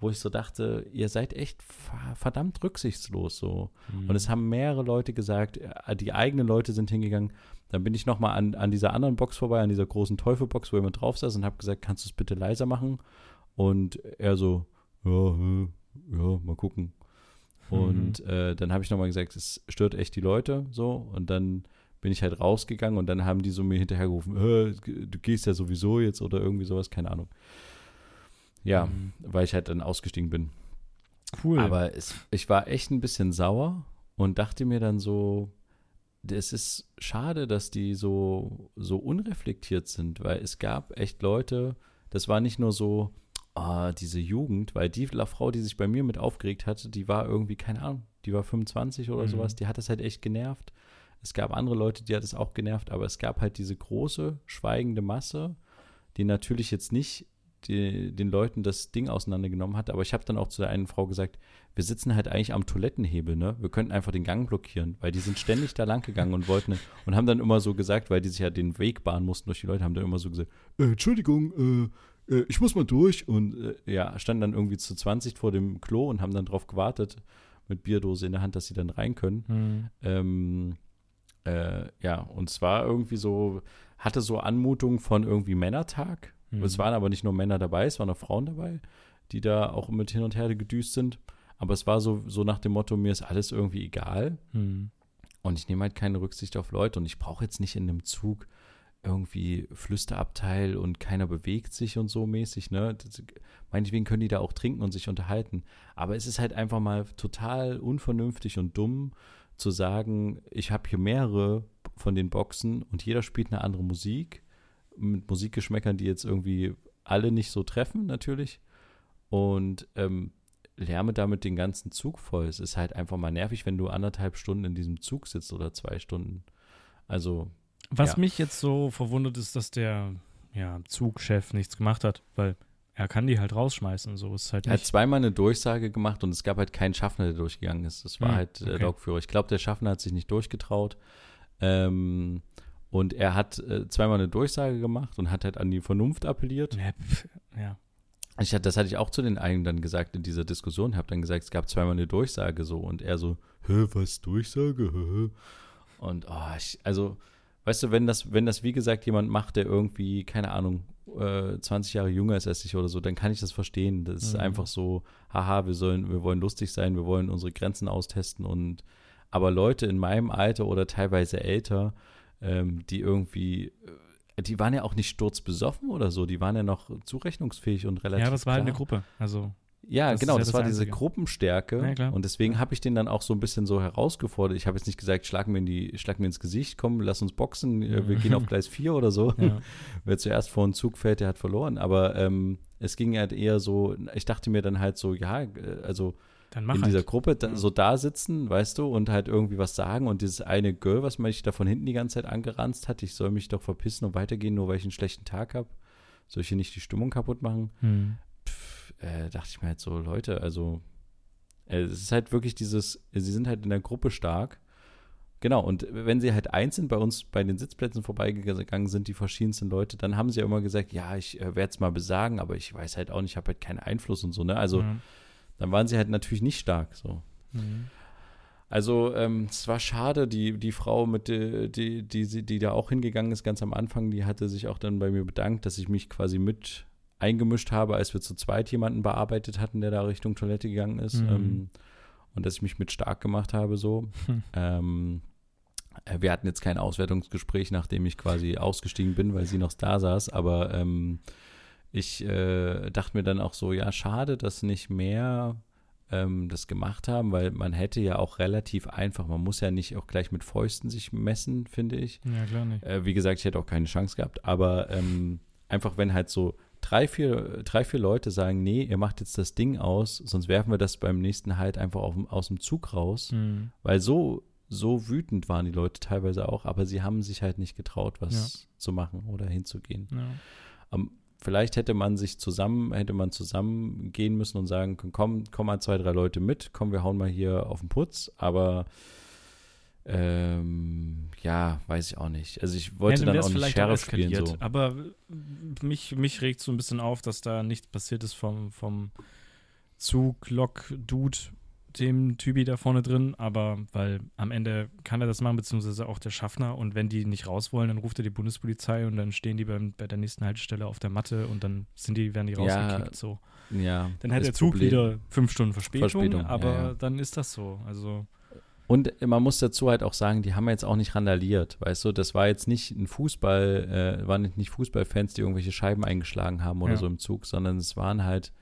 Wo ich so dachte, ihr seid echt ver- verdammt rücksichtslos so. Mhm. Und es haben mehrere Leute gesagt, äh, die eigenen Leute sind hingegangen. Dann bin ich nochmal an, an dieser anderen Box vorbei, an dieser großen Teufelbox, wo jemand drauf saß und habe gesagt, kannst du es bitte leiser machen? Und er so, ja, ja, mal gucken. Und äh, dann habe ich nochmal gesagt, es stört echt die Leute so. Und dann bin ich halt rausgegangen und dann haben die so mir hinterhergerufen, äh, du gehst ja sowieso jetzt oder irgendwie sowas, keine Ahnung. Ja, Mhm. weil ich halt dann ausgestiegen bin. cool. Aber es, ich war echt ein bisschen sauer und dachte mir dann so, es ist schade, dass die so, so unreflektiert sind, weil es gab echt Leute, das war nicht nur so, ah, diese Jugend, weil die Frau, die sich bei mir mit aufgeregt hatte, die war irgendwie, keine Ahnung, die war 25 oder Mhm. sowas, die hat das halt echt genervt. Es gab andere Leute, die hat es auch genervt, aber es gab halt diese große, schweigende Masse, die natürlich jetzt nicht die, den Leuten das Ding auseinandergenommen hat. Aber ich habe dann auch zu der einen Frau gesagt, wir sitzen halt eigentlich am Toilettenhebel, ne? Wir könnten einfach den Gang blockieren, weil die sind ständig da lang gegangen und wollten *laughs* und haben dann immer so gesagt, weil die sich ja den Weg bahnen mussten durch die Leute, haben dann immer so gesagt, äh, Entschuldigung, äh, äh, ich muss mal durch. Und äh, ja, standen dann irgendwie zu 20 vor dem Klo und haben dann drauf gewartet, mit Bierdose in der Hand, dass sie dann rein können. Mhm. Ähm, äh, ja, und es war irgendwie so, hatte so Anmutung von irgendwie Männertag. Mhm. Es waren aber nicht nur Männer dabei, es waren auch Frauen dabei, die da auch mit hin und her gedüst sind. Aber es war so, so nach dem Motto, mir ist alles irgendwie egal Mhm. und ich nehme halt keine Rücksicht auf Leute und ich brauche jetzt nicht in einem Zug irgendwie Flüsterabteil und keiner bewegt sich und so mäßig, ne? Das, meinetwegen können die da auch trinken und sich unterhalten. Aber es ist halt einfach mal total unvernünftig und dumm zu sagen, ich habe hier mehrere von den Boxen und jeder spielt eine andere Musik mit Musikgeschmäckern, die jetzt irgendwie alle nicht so treffen, natürlich. Und ähm, lärme damit den ganzen Zug voll. Es ist halt einfach mal nervig, wenn du anderthalb Stunden in diesem Zug sitzt oder zwei Stunden. Also, Was Ja. mich jetzt so verwundert ist, dass der ja, Zugchef nichts gemacht hat, weil er kann die halt rausschmeißen. So ist halt er hat zweimal eine Durchsage gemacht und es gab halt keinen Schaffner, der durchgegangen ist. Das war Hm, halt der okay. Lokführer. Ich glaube, der Schaffner hat sich nicht durchgetraut. Ähm, und er hat äh, zweimal eine Durchsage gemacht und hat halt an die Vernunft appelliert. Ja, ja. ich, das hatte ich auch zu den einen dann gesagt in dieser Diskussion. Ich habe dann gesagt, es gab zweimal eine Durchsage so und er so, hä, was Durchsage? Hä? Und oh, ich, also, weißt du, wenn das, wenn das wie gesagt jemand macht, der irgendwie, keine Ahnung, äh, 20 Jahre jünger ist als ich oder so, dann kann ich das verstehen. Das ist Mhm. einfach so, haha, wir sollen, wir wollen lustig sein, wir wollen unsere Grenzen austesten und aber Leute in meinem Alter oder teilweise älter, ähm, die irgendwie, äh, die waren ja auch nicht sturzbesoffen oder so, die waren ja noch zurechnungsfähig und relativ. Ja, es war halt eine klar. Gruppe. Also, Ja, Das genau, ja das, das war diese Einzige. Gruppenstärke. Ja, klar. und deswegen habe ich den dann auch so ein bisschen so herausgefordert. Ich habe jetzt nicht gesagt, schlag mir, in die, schlag mir ins Gesicht, komm, lass uns boxen, äh, wir gehen auf *laughs* Gleis 4 oder so. ja. *laughs* Wer zuerst vor den Zug fällt, der hat verloren. Aber ähm, es ging halt eher so, ich dachte mir dann halt so, ja, äh, also dann mach in halt. dieser Gruppe da, so da sitzen, weißt du, und halt irgendwie was sagen. Und dieses eine Girl, was mich da von hinten die ganze Zeit angeranzt hat, ich soll mich doch verpissen und weitergehen, nur weil ich einen schlechten Tag habe. Soll ich hier nicht die Stimmung kaputt machen? Hm. Pff, äh, dachte ich mir halt so, Leute, also äh, es ist halt wirklich dieses, sie sind halt in der Gruppe stark. Genau, und wenn sie halt einzeln bei uns bei den Sitzplätzen vorbeigegangen sind, die verschiedensten Leute, dann haben sie ja immer gesagt, ja, ich äh, werde es mal besagen, aber ich weiß halt auch nicht, ich habe halt keinen Einfluss und so, ne? Also ja. Dann waren sie halt natürlich nicht stark, so. Mhm. Also ähm, es war schade, die, die Frau, mit der, die, die, die, die da auch hingegangen ist, ganz am Anfang, die hatte sich auch dann bei mir bedankt, dass ich mich quasi mit eingemischt habe, als wir zu zweit jemanden bearbeitet hatten, der da Richtung Toilette gegangen ist. Mhm. Ähm, und dass ich mich mit stark gemacht habe, so. Hm. Ähm, äh, wir hatten jetzt kein Auswertungsgespräch, nachdem ich quasi ausgestiegen bin, weil sie noch da saß, aber ähm, ich äh, dachte mir dann auch so, ja, schade, dass nicht mehr ähm, das gemacht haben, weil man hätte ja auch relativ einfach, man muss ja nicht auch gleich mit Fäusten sich messen, finde ich. ja, klar nicht. Äh, wie gesagt, ich hätte auch keine Chance gehabt, aber ähm, einfach wenn halt so drei vier, drei, vier Leute sagen, nee, ihr macht jetzt das Ding aus, sonst werfen wir das beim nächsten halt einfach auf, aus dem Zug raus, Mhm. weil so, so wütend waren die Leute teilweise auch, aber sie haben sich halt nicht getraut, was zu machen oder hinzugehen. Ja. Ähm, vielleicht hätte man sich zusammen, hätte man zusammen gehen müssen und sagen können, komm, komm mal zwei, drei Leute mit, komm, wir hauen mal hier auf den Putz, aber ähm, ja, weiß ich auch nicht. Also ich wollte Ja, dann auch nicht Sheriff spielen so. Aber mich, mich regt so ein bisschen auf, dass da nichts passiert ist vom, vom Zug, Lok, Dude, dem Typi da vorne drin. Aber weil am Ende kann er das machen, beziehungsweise auch der Schaffner. Und wenn die nicht raus wollen, dann ruft er die Bundespolizei und dann stehen die beim, bei der nächsten Haltestelle auf der Matte und dann sind die, werden die Ja, rausgekickt. So. Ja, Dann hat der Zug Problem- wieder fünf Stunden Verspätung, Verspätung, ja, aber ja. dann ist das so. Also, Und man muss dazu halt auch sagen, die haben jetzt auch nicht randaliert, weißt du, das war jetzt nicht ein Fußball, äh, waren nicht Fußballfans, die irgendwelche Scheiben eingeschlagen haben oder Ja. so im Zug, sondern es waren halt,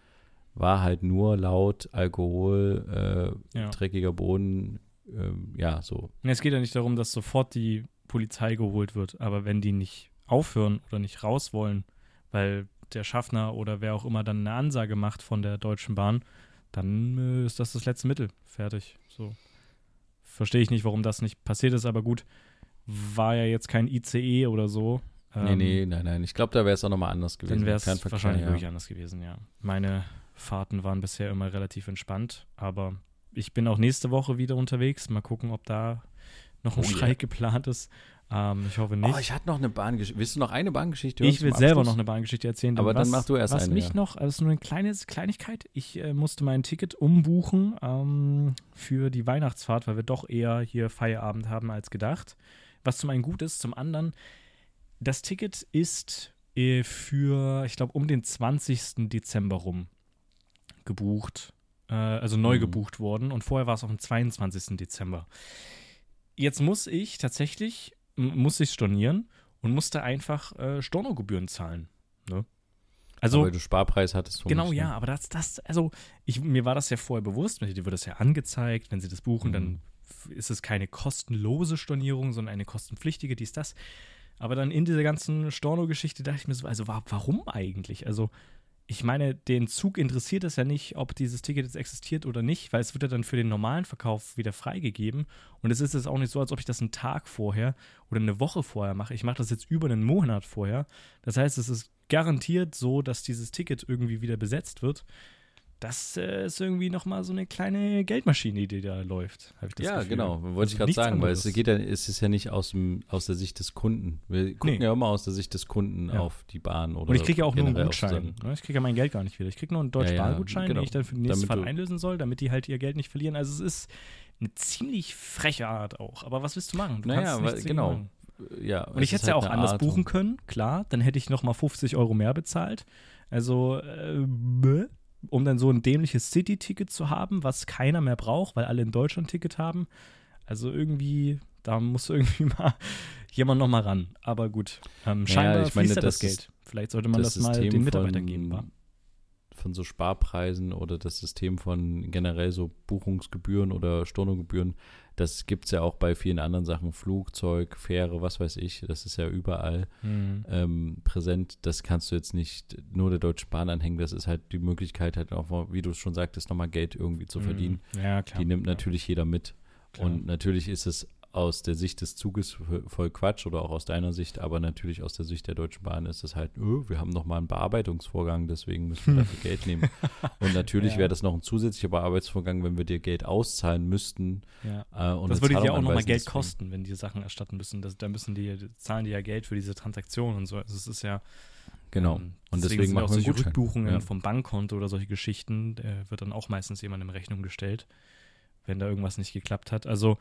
war halt nur laut, Alkohol, äh, ja. dreckiger Boden, ähm, ja, so. Es geht ja nicht darum, dass sofort die Polizei geholt wird, aber wenn die nicht aufhören oder nicht raus wollen, weil der Schaffner oder wer auch immer dann eine Ansage macht von der Deutschen Bahn, dann äh, ist das das letzte Mittel. Fertig. So. Verstehe ich nicht, warum das nicht passiert ist, aber gut, war ja jetzt kein ICE oder so. nee, Ähm, nee, nein, nein. Ich glaube, da wäre es auch nochmal anders gewesen. Dann wäre es wahrscheinlich ja. wirklich anders gewesen, ja. Meine Fahrten waren bisher immer relativ entspannt, aber ich bin auch nächste Woche wieder unterwegs. Mal gucken, ob da noch ein Oh, yeah. Streik geplant ist. Ähm, ich hoffe nicht. Oh, ich hatte noch eine Bahngeschichte. Willst du noch eine Bahngeschichte Ich will selber noch eine Bahngeschichte erzählen. Aber dann was, mach du erst Was eine, mich ja. noch, also nur eine kleine Kleinigkeit. Ich äh, musste mein Ticket umbuchen ähm, für die Weihnachtsfahrt, weil wir doch eher hier Feierabend haben als gedacht. Was zum einen gut ist, zum anderen, das Ticket ist äh, für, ich glaube, um den 20. Dezember rum gebucht. Äh, also neu Mhm. gebucht worden und vorher war es auf den 22. Dezember. Jetzt muss ich tatsächlich, muss ich stornieren und musste einfach äh, Stornogebühren zahlen. Ne? Also, Weil du Sparpreis hattest. genau, vermutlich, ne? ja, aber das, das, also, ich, mir war das ja vorher bewusst, mir wird das ja angezeigt, wenn sie das buchen, dann Mhm. f- ist es keine kostenlose Stornierung, sondern eine kostenpflichtige, dies, das. Aber dann in dieser ganzen Storno-Geschichte dachte ich mir so, also wa- warum eigentlich? Also, ich meine, den Zug interessiert es ja nicht, ob dieses Ticket jetzt existiert oder nicht, weil es wird ja dann für den normalen Verkauf wieder freigegeben. Und es ist jetzt auch nicht so, als ob ich das einen Tag vorher oder eine Woche vorher mache. Ich mache das jetzt über einen Monat vorher. Das heißt, es ist garantiert so, dass dieses Ticket irgendwie wieder besetzt wird. Das äh, ist irgendwie nochmal so eine kleine Geldmaschine, die da läuft. hab ich das Ja, Gefühl. genau, wollte Also ich gerade sagen, weil es anderes. geht ja, es ist ja nicht aus, dem, aus der Sicht des Kunden. Wir gucken Nee. ja immer aus der Sicht des Kunden Ja. auf die Bahn oder Und ich kriege ja auch nur einen Gutschein. Ne? Ich kriege ja mein Geld gar nicht wieder. Ich kriege nur einen Ja, ja, Deutsch-Bahn-Gutschein, genau. den ich dann für den nächsten Damit Fall einlösen soll, damit die halt ihr Geld nicht verlieren. Also es ist eine ziemlich freche Art auch. Aber was willst du machen? Du Naja, kannst weil- genau. machen. Ja, Und ich hätte es ja auch anders buchen können, klar. Dann hätte ich nochmal 50 Euro mehr bezahlt. Also, äh, um dann so ein dämliches City-Ticket zu haben, was keiner mehr braucht, weil alle in Deutschland Ticket haben. Also irgendwie, da muss *laughs* irgendwie mal jemand nochmal ran. Aber gut, ähm, scheinbar ich meine, ja das das Geld. Vielleicht sollte man das, mal den Mitarbeitern geben. Wa? von so Sparpreisen oder das System von generell so Buchungsgebühren oder Stornogebühren, das gibt es ja auch bei vielen anderen Sachen, Flugzeug, Fähre, was weiß ich, das ist ja überall Hm. ähm, präsent. Das kannst du jetzt nicht nur der Deutschen Bahn anhängen, das ist halt die Möglichkeit, halt auch, mal, wie du es schon sagtest, nochmal Geld irgendwie zu verdienen. Hm. Ja, klar. Die nimmt ja, natürlich jeder mit. klar. Und natürlich ist es aus der Sicht des Zuges voll Quatsch oder auch aus deiner Sicht, aber natürlich aus der Sicht der Deutschen Bahn ist es halt, öh, wir haben nochmal einen Bearbeitungsvorgang, deswegen müssen wir dafür Geld nehmen. *laughs* Und natürlich Ja. wäre das noch ein zusätzlicher Bearbeitungsvorgang, wenn wir dir Geld auszahlen müssten. ja. Äh, und das würde dir auch nochmal Geld deswegen- kosten, wenn die Sachen erstatten müssen. Das, da müssen die, zahlen die ja Geld für diese Transaktion und so. Also es ist ja Genau. Ähm, Und deswegen sind machen auch wir einen solche Gutschein. Rückbuchungen Ja. vom Bankkonto oder solche Geschichten, äh, wird dann auch meistens jemandem in Rechnung gestellt, wenn da irgendwas nicht geklappt hat. Also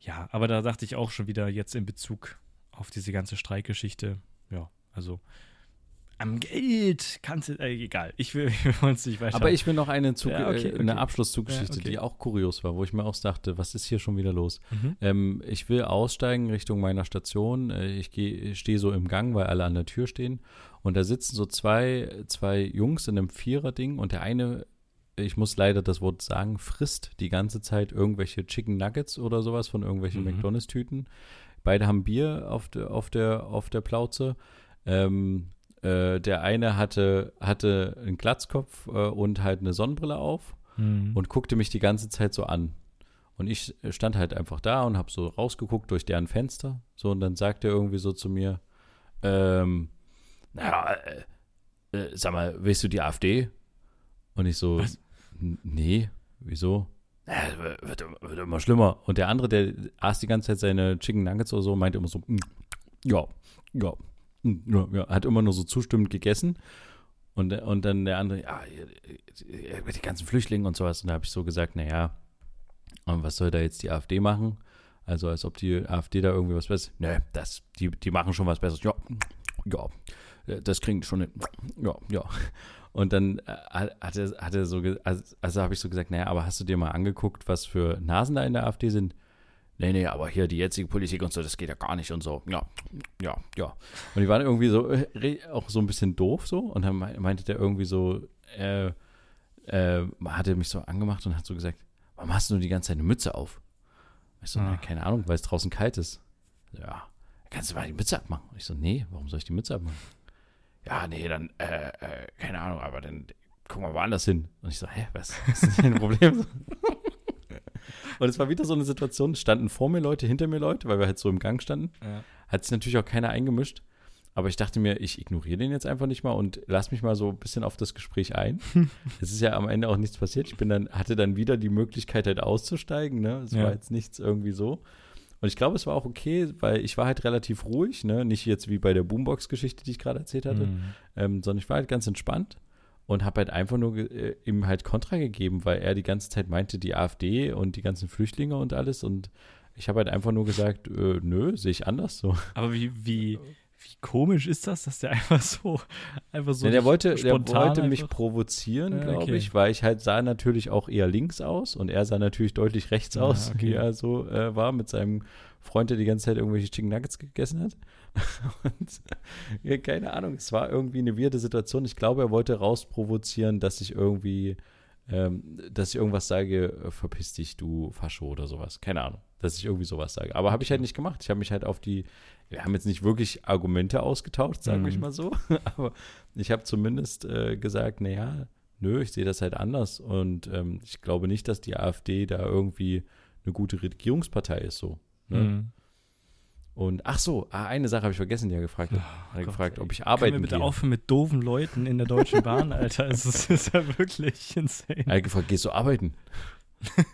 ja, aber da dachte ich auch schon wieder jetzt in Bezug auf diese ganze Streikgeschichte, ja, also am Geld kannst du, äh, egal, ich will, *laughs* es nicht weiter. Aber ich will noch eine, Zug Ja, okay, äh, eine okay. Abschlusszuggeschichte, Ja, okay. die auch kurios war, wo ich mir auch dachte, was ist hier schon wieder los? Mhm. Ähm, ich will aussteigen Richtung meiner Station. Äh, Ich stehe so im Gang, weil alle an der Tür stehen. Und da sitzen so zwei, zwei Jungs in einem Vierer-Ding und der eine, ich muss leider das Wort sagen, frisst die ganze Zeit irgendwelche Chicken Nuggets oder sowas von irgendwelchen Mhm. McDonalds-Tüten. Beide haben Bier auf der, auf der, auf der Plauze. Ähm, äh, der eine hatte, hatte einen Glatzkopf äh, und halt eine Sonnenbrille auf Mhm. und guckte mich die ganze Zeit so an. Und ich stand halt einfach da und habe so rausgeguckt durch deren Fenster. So, und dann sagt er irgendwie so zu mir, ähm, naja, äh, äh, sag mal, willst du die AfD? Und ich so, Was? "N- nee, wieso? Naja, wird, wird, wird immer schlimmer. Und der andere, der aß die ganze Zeit seine Chicken Nuggets oder so, meinte immer so, "Mm, ja, ja, mm, ja, ja, hat immer nur so zustimmend gegessen. Und, und dann der andere, ja, äh, die ganzen Flüchtlinge und sowas. Und da habe ich so gesagt, naja, und was soll da jetzt die AfD machen? Also als ob die AfD da irgendwie was Besseres. Nee, das, die, die machen schon was Besseres. Ja, ja, äh, das kriegen die schon hin. Ja, ja. Und dann äh, hat er, hat er so, also, also habe ich so gesagt, naja, aber hast du dir mal angeguckt, was für Nasen da in der AfD sind? Nee, nee, aber hier die jetzige Politik und so, das geht ja gar nicht und so. Ja, ja, ja. Und die waren irgendwie so, äh, auch so ein bisschen doof so. Und dann mei- meinte der irgendwie so, äh, äh, hat er mich so angemacht und hat so gesagt, warum hast du nur die ganze Zeit eine Mütze auf? Ich so, Ah. na, keine Ahnung, weil es draußen kalt ist. Ja, kannst du mal die Mütze abmachen? Ich so, nee, warum soll ich die Mütze abmachen? Ja, nee, dann, äh, äh, keine Ahnung, aber dann gucken wir woanders hin. Und ich so, hä, was, was *laughs* ist denn dein Problem? *laughs* Und es war wieder so eine Situation, es standen vor mir Leute, hinter mir Leute, weil wir halt so im Gang standen. Ja. Hat sich natürlich auch keiner eingemischt. Aber ich dachte mir, ich ignoriere den jetzt einfach nicht mal und lass mich mal so ein bisschen auf das Gespräch ein. *laughs* es ist ja am Ende auch nichts passiert. Ich bin dann, hatte dann wieder die Möglichkeit, halt auszusteigen. Ne? Es Ja. war jetzt nichts irgendwie so. Und ich glaube, es war auch okay, weil ich war halt relativ ruhig, ne? Nicht jetzt wie bei der Boombox-Geschichte, die ich gerade erzählt hatte, Mhm. ähm, sondern ich war halt ganz entspannt und habe halt einfach nur äh, ihm halt Kontra gegeben, weil er die ganze Zeit meinte, die AfD und die ganzen Flüchtlinge und alles. Und ich habe halt einfach nur gesagt, äh, nö, sehe ich anders so. Aber wie, wie, wie komisch ist das, dass der *laughs* einfach so, einfach so Ja, der wollte, der spontan wollte mich einfach- provozieren, glaube okay. ich, weil ich halt sah natürlich auch eher links aus und er sah natürlich deutlich rechts Ah, aus, okay. wie er so äh, war mit seinem Freund, der die ganze Zeit irgendwelche Chicken Nuggets gegessen hat. *laughs* Und ja, keine Ahnung, es war irgendwie eine weirde Situation. Ich glaube, er wollte rausprovozieren, dass ich irgendwie, ähm, dass ich irgendwas sage, äh, verpiss dich, du Fascho oder sowas. Keine Ahnung, dass ich irgendwie sowas sage. Aber habe ich halt nicht gemacht. Ich habe mich halt auf die, wir haben jetzt nicht wirklich Argumente ausgetauscht, sagen wir Mhm. mal so. *laughs* Aber ich habe zumindest äh, gesagt, naja, nö, ich sehe das halt anders. Und ähm, ich glaube nicht, dass die AfD da irgendwie eine gute Regierungspartei ist so. Ne? Mhm. Und ach so, ah, eine Sache habe ich vergessen, die er gefragt hat. Oh hat er Gott, gefragt, ey. ob ich arbeiten wir bitte gehe. aufhören mit doofen Leuten in der Deutschen Bahn, Alter? Es ist, ist ja wirklich insane. Er hat gefragt, gehst du arbeiten?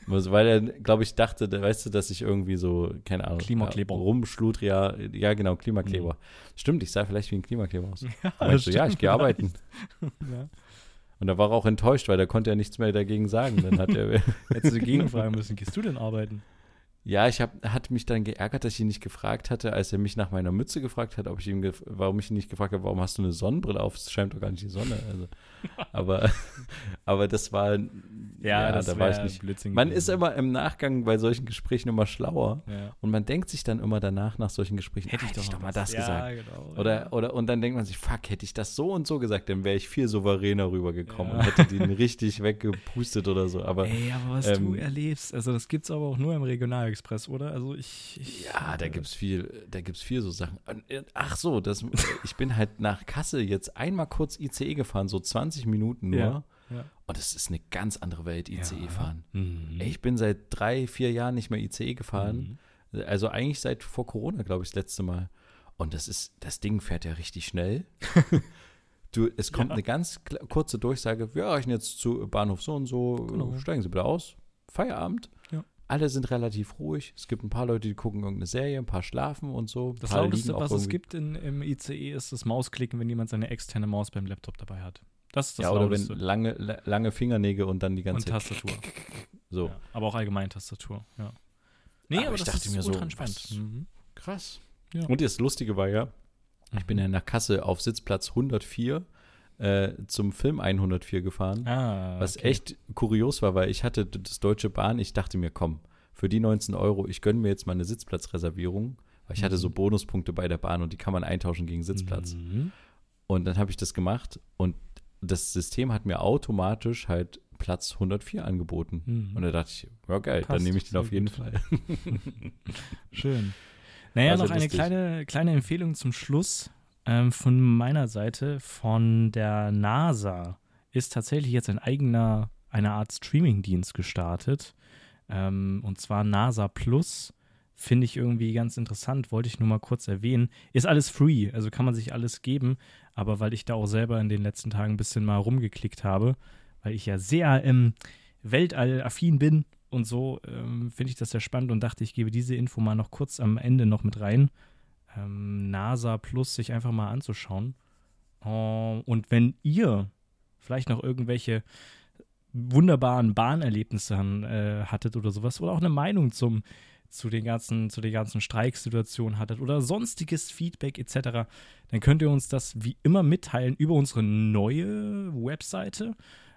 Weil er, glaube ich, dachte, da- weißt du, dass ich irgendwie so, keine Ahnung, Klimakleber. ja, rumschludria, ja genau, Klimakleber. Stimmt, ich sah vielleicht wie ein Klimakleber aus. *laughs* Ja, ich so, ja, ich gehe arbeiten. *laughs* Ja. Und da war er auch enttäuscht, weil da konnte er nichts mehr dagegen sagen. Dann hat er, *laughs* Hättest du gegenfragen müssen, gehst du denn arbeiten? ja, ich hab, hat mich dann geärgert, dass ich ihn nicht gefragt hatte, als er mich nach meiner Mütze gefragt hat, ob ich ihm, warum ich ihn nicht gefragt habe, warum hast du eine Sonnenbrille auf? Es scheint doch gar nicht die Sonne. Also, aber, aber das war, ja, da war ich nicht. Blödsinn Man ist immer im Nachgang bei solchen Gesprächen immer schlauer. Ja. Und man denkt sich dann immer danach, nach solchen Gesprächen, Hätte ich "Ah, doch noch mal was." das ja, gesagt. Genau, Oder, ja. oder, und dann denkt man sich, fuck, hätte ich das so und so gesagt, dann wäre ich viel souveräner rübergekommen Ja. und hätte den richtig weggepustet oder so. Aber Ey, aber was ähm, du erlebst, also das gibt's aber auch nur im Regionalexpress, oder? Also ich. ich ja, da äh, gibt's viel, da gibt's viel so Sachen. Äh, Ach so, das, ich bin halt nach Kassel jetzt einmal kurz ICE gefahren, so 20 Minuten nur. Ja, ja. Und es ist eine ganz andere Welt, ICE Ja. fahren. Mhm. Ich bin seit drei, vier Jahren nicht mehr ICE gefahren. Mhm. Also eigentlich seit vor Corona, glaube ich, das letzte Mal. Und das ist, das Ding fährt ja richtig schnell. *laughs* du, es kommt Ja. eine ganz kurze Durchsage, wir erreichen jetzt zu Bahnhof so und so, Genau. steigen Sie bitte aus. Feierabend. Ja. Alle sind relativ ruhig. Es gibt ein paar Leute, die gucken irgendeine Serie, ein paar schlafen und so. Das lauteste, was es gibt in, im ICE, ist das Mausklicken, wenn jemand seine externe Maus beim Laptop dabei hat. Das ist das Ja, oder wenn lauteste. lange, la- lange Fingernägel und dann die ganze Und Zeit Tastatur. *laughs* so. Ja, aber auch allgemein Tastatur, ja. Nee, Aber aber, ich das dachte ist mir so, ultra entspannt. was- Mhm. Krass. Ja. Und das Lustige war ja, ich bin ja nach Kasse auf Sitzplatz 104 äh, zum Film 104 gefahren. Ah, Was okay. echt kurios war, weil ich hatte das Deutsche Bahn, ich dachte mir, komm, für die 19 Euro, ich gönne mir jetzt mal eine Sitzplatzreservierung, weil ich hatte so Mhm. Bonuspunkte bei der Bahn und die kann man eintauschen gegen Sitzplatz. Mhm. Und dann habe ich das gemacht und das System hat mir automatisch halt Platz 104 angeboten. Mhm. Und da dachte ich, ja geil, dann Passt, nehme ich den auf jeden gut. Fall. *laughs* Schön. Naja, sehr noch eine kleine, kleine Empfehlung zum Schluss ähm, von meiner Seite. Von der NASA ist tatsächlich jetzt ein eigener, eine Art Streamingdienst gestartet. Ähm, und zwar NASA Plus. Finde ich irgendwie ganz interessant, wollte ich nur mal kurz erwähnen. Ist alles free, also kann man sich alles geben. Aber weil ich da auch selber in den letzten Tagen ein bisschen mal rumgeklickt habe, weil ich ja sehr ähm, weltallaffin bin und so, ähm, finde ich das sehr spannend und dachte, ich gebe diese Info mal noch kurz am Ende noch mit rein. Ähm, NASA Plus sich einfach mal anzuschauen. Oh, und wenn ihr vielleicht noch irgendwelche wunderbaren Bahnerlebnisse äh, hattet oder sowas oder auch eine Meinung zum zu den ganzen zu den ganzen Streiksituationen hattet oder sonstiges Feedback etc., dann könnt ihr uns das wie immer mitteilen über unsere neue Webseite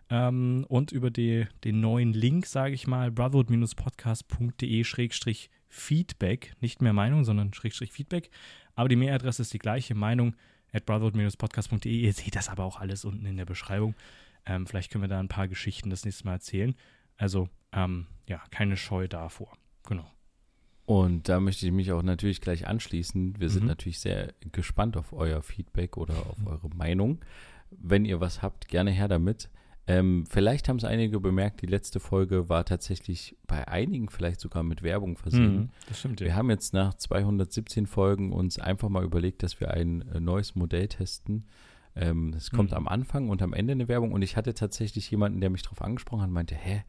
ähm, und über die, den neuen Link, sage ich mal, brotherhood-podcast.de-feedback. Nicht mehr Meinung, sondern Schrägstrich Feedback. Aber die Mailadresse ist die gleiche Meinung at brotherhood-podcast.de. Ihr seht das aber auch alles unten in der Beschreibung. Ähm, vielleicht können wir da ein paar Geschichten das nächste Mal erzählen. Also, ähm, ja, keine Scheu davor. Genau. Und da möchte ich mich auch natürlich gleich anschließen. Wir sind Mhm. natürlich sehr gespannt auf euer Feedback oder auf eure Meinung. Wenn ihr was habt, gerne her damit. Ähm, vielleicht haben es einige bemerkt, die letzte Folge war tatsächlich bei einigen vielleicht sogar mit Werbung versehen. Mhm, das stimmt Wir haben jetzt nach 217 Folgen uns einfach mal überlegt, dass wir ein äh, neues Modell testen. Ähm, es kommt Mhm. am Anfang und am Ende eine Werbung und ich hatte tatsächlich jemanden, der mich darauf angesprochen hat und meinte, hä,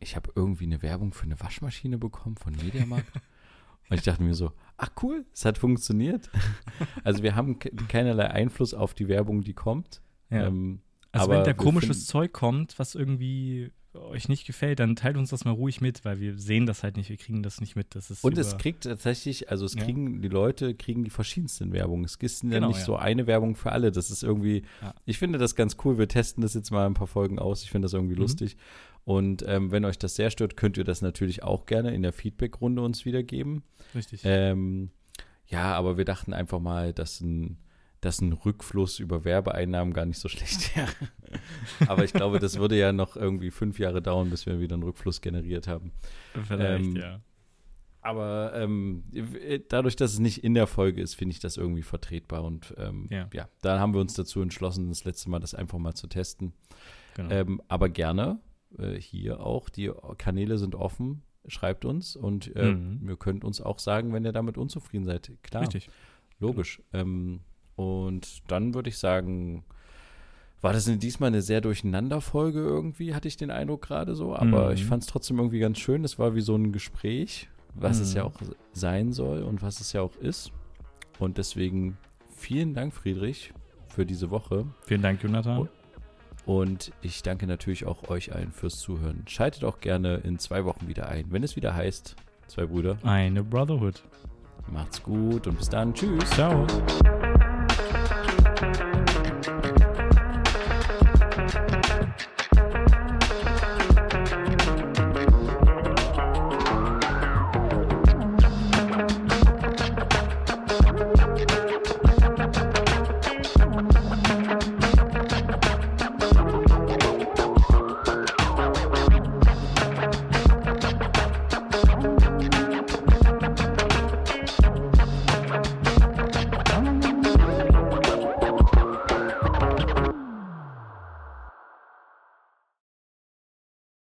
ich habe irgendwie eine Werbung für eine Waschmaschine bekommen von Mediamarkt. *laughs* und ich dachte mir so, ach cool, es hat funktioniert. *laughs* also wir haben ke- keinerlei Einfluss auf die Werbung, die kommt. Ja. Ähm, Also aber wenn da komisches Zeug kommt, was irgendwie euch nicht gefällt, dann teilt uns das mal ruhig mit, weil wir sehen das halt nicht, wir kriegen das nicht mit. Das ist Und es kriegt tatsächlich, also es Ja. kriegen die Leute, kriegen die verschiedensten Werbungen. Es gibt ja Genau, nicht ja. so eine Werbung für alle. Das ist irgendwie, Ja. ich finde das ganz cool. Wir testen das jetzt mal ein paar Folgen aus. Ich finde das irgendwie Mhm. lustig. Und ähm, wenn euch das sehr stört, könnt ihr das natürlich auch gerne in der Feedback-Runde uns wiedergeben. richtig. Ähm, ja, aber wir dachten einfach mal, dass ein, dass ein Rückfluss über Werbeeinnahmen gar nicht so schlecht *laughs* wäre. aber ich glaube, das würde ja noch irgendwie fünf Jahre dauern, bis wir wieder einen Rückfluss generiert haben. Vielleicht, ähm, ja. Aber ähm, dadurch, dass es nicht in der Folge ist, finde ich das irgendwie vertretbar. Und ähm, Ja. ja. da haben wir uns dazu entschlossen, das letzte Mal das einfach mal zu testen. Genau. Ähm, aber gerne äh, hier auch, die Kanäle sind offen. schreibt uns und äh, Mhm. ihr könnt uns auch sagen, wenn ihr damit unzufrieden seid. Klar, Richtig. logisch. Ähm, und dann würde ich sagen, war das diesmal eine sehr durcheinander Folge irgendwie, hatte ich den Eindruck gerade so. Aber Mhm. ich fand es trotzdem irgendwie ganz schön. Es war wie so ein Gespräch, was es Mhm. ja auch sein soll und was es ja auch ist. Und deswegen vielen Dank, Friedrich, für diese Woche. Vielen Dank, Jonathan. Und- Und ich danke natürlich auch euch allen fürs Zuhören. Schaltet auch gerne in zwei Wochen wieder ein, wenn es wieder heißt, zwei Brüder. Eine Brotherhood. Macht's gut und bis dann. Tschüss. Ciao.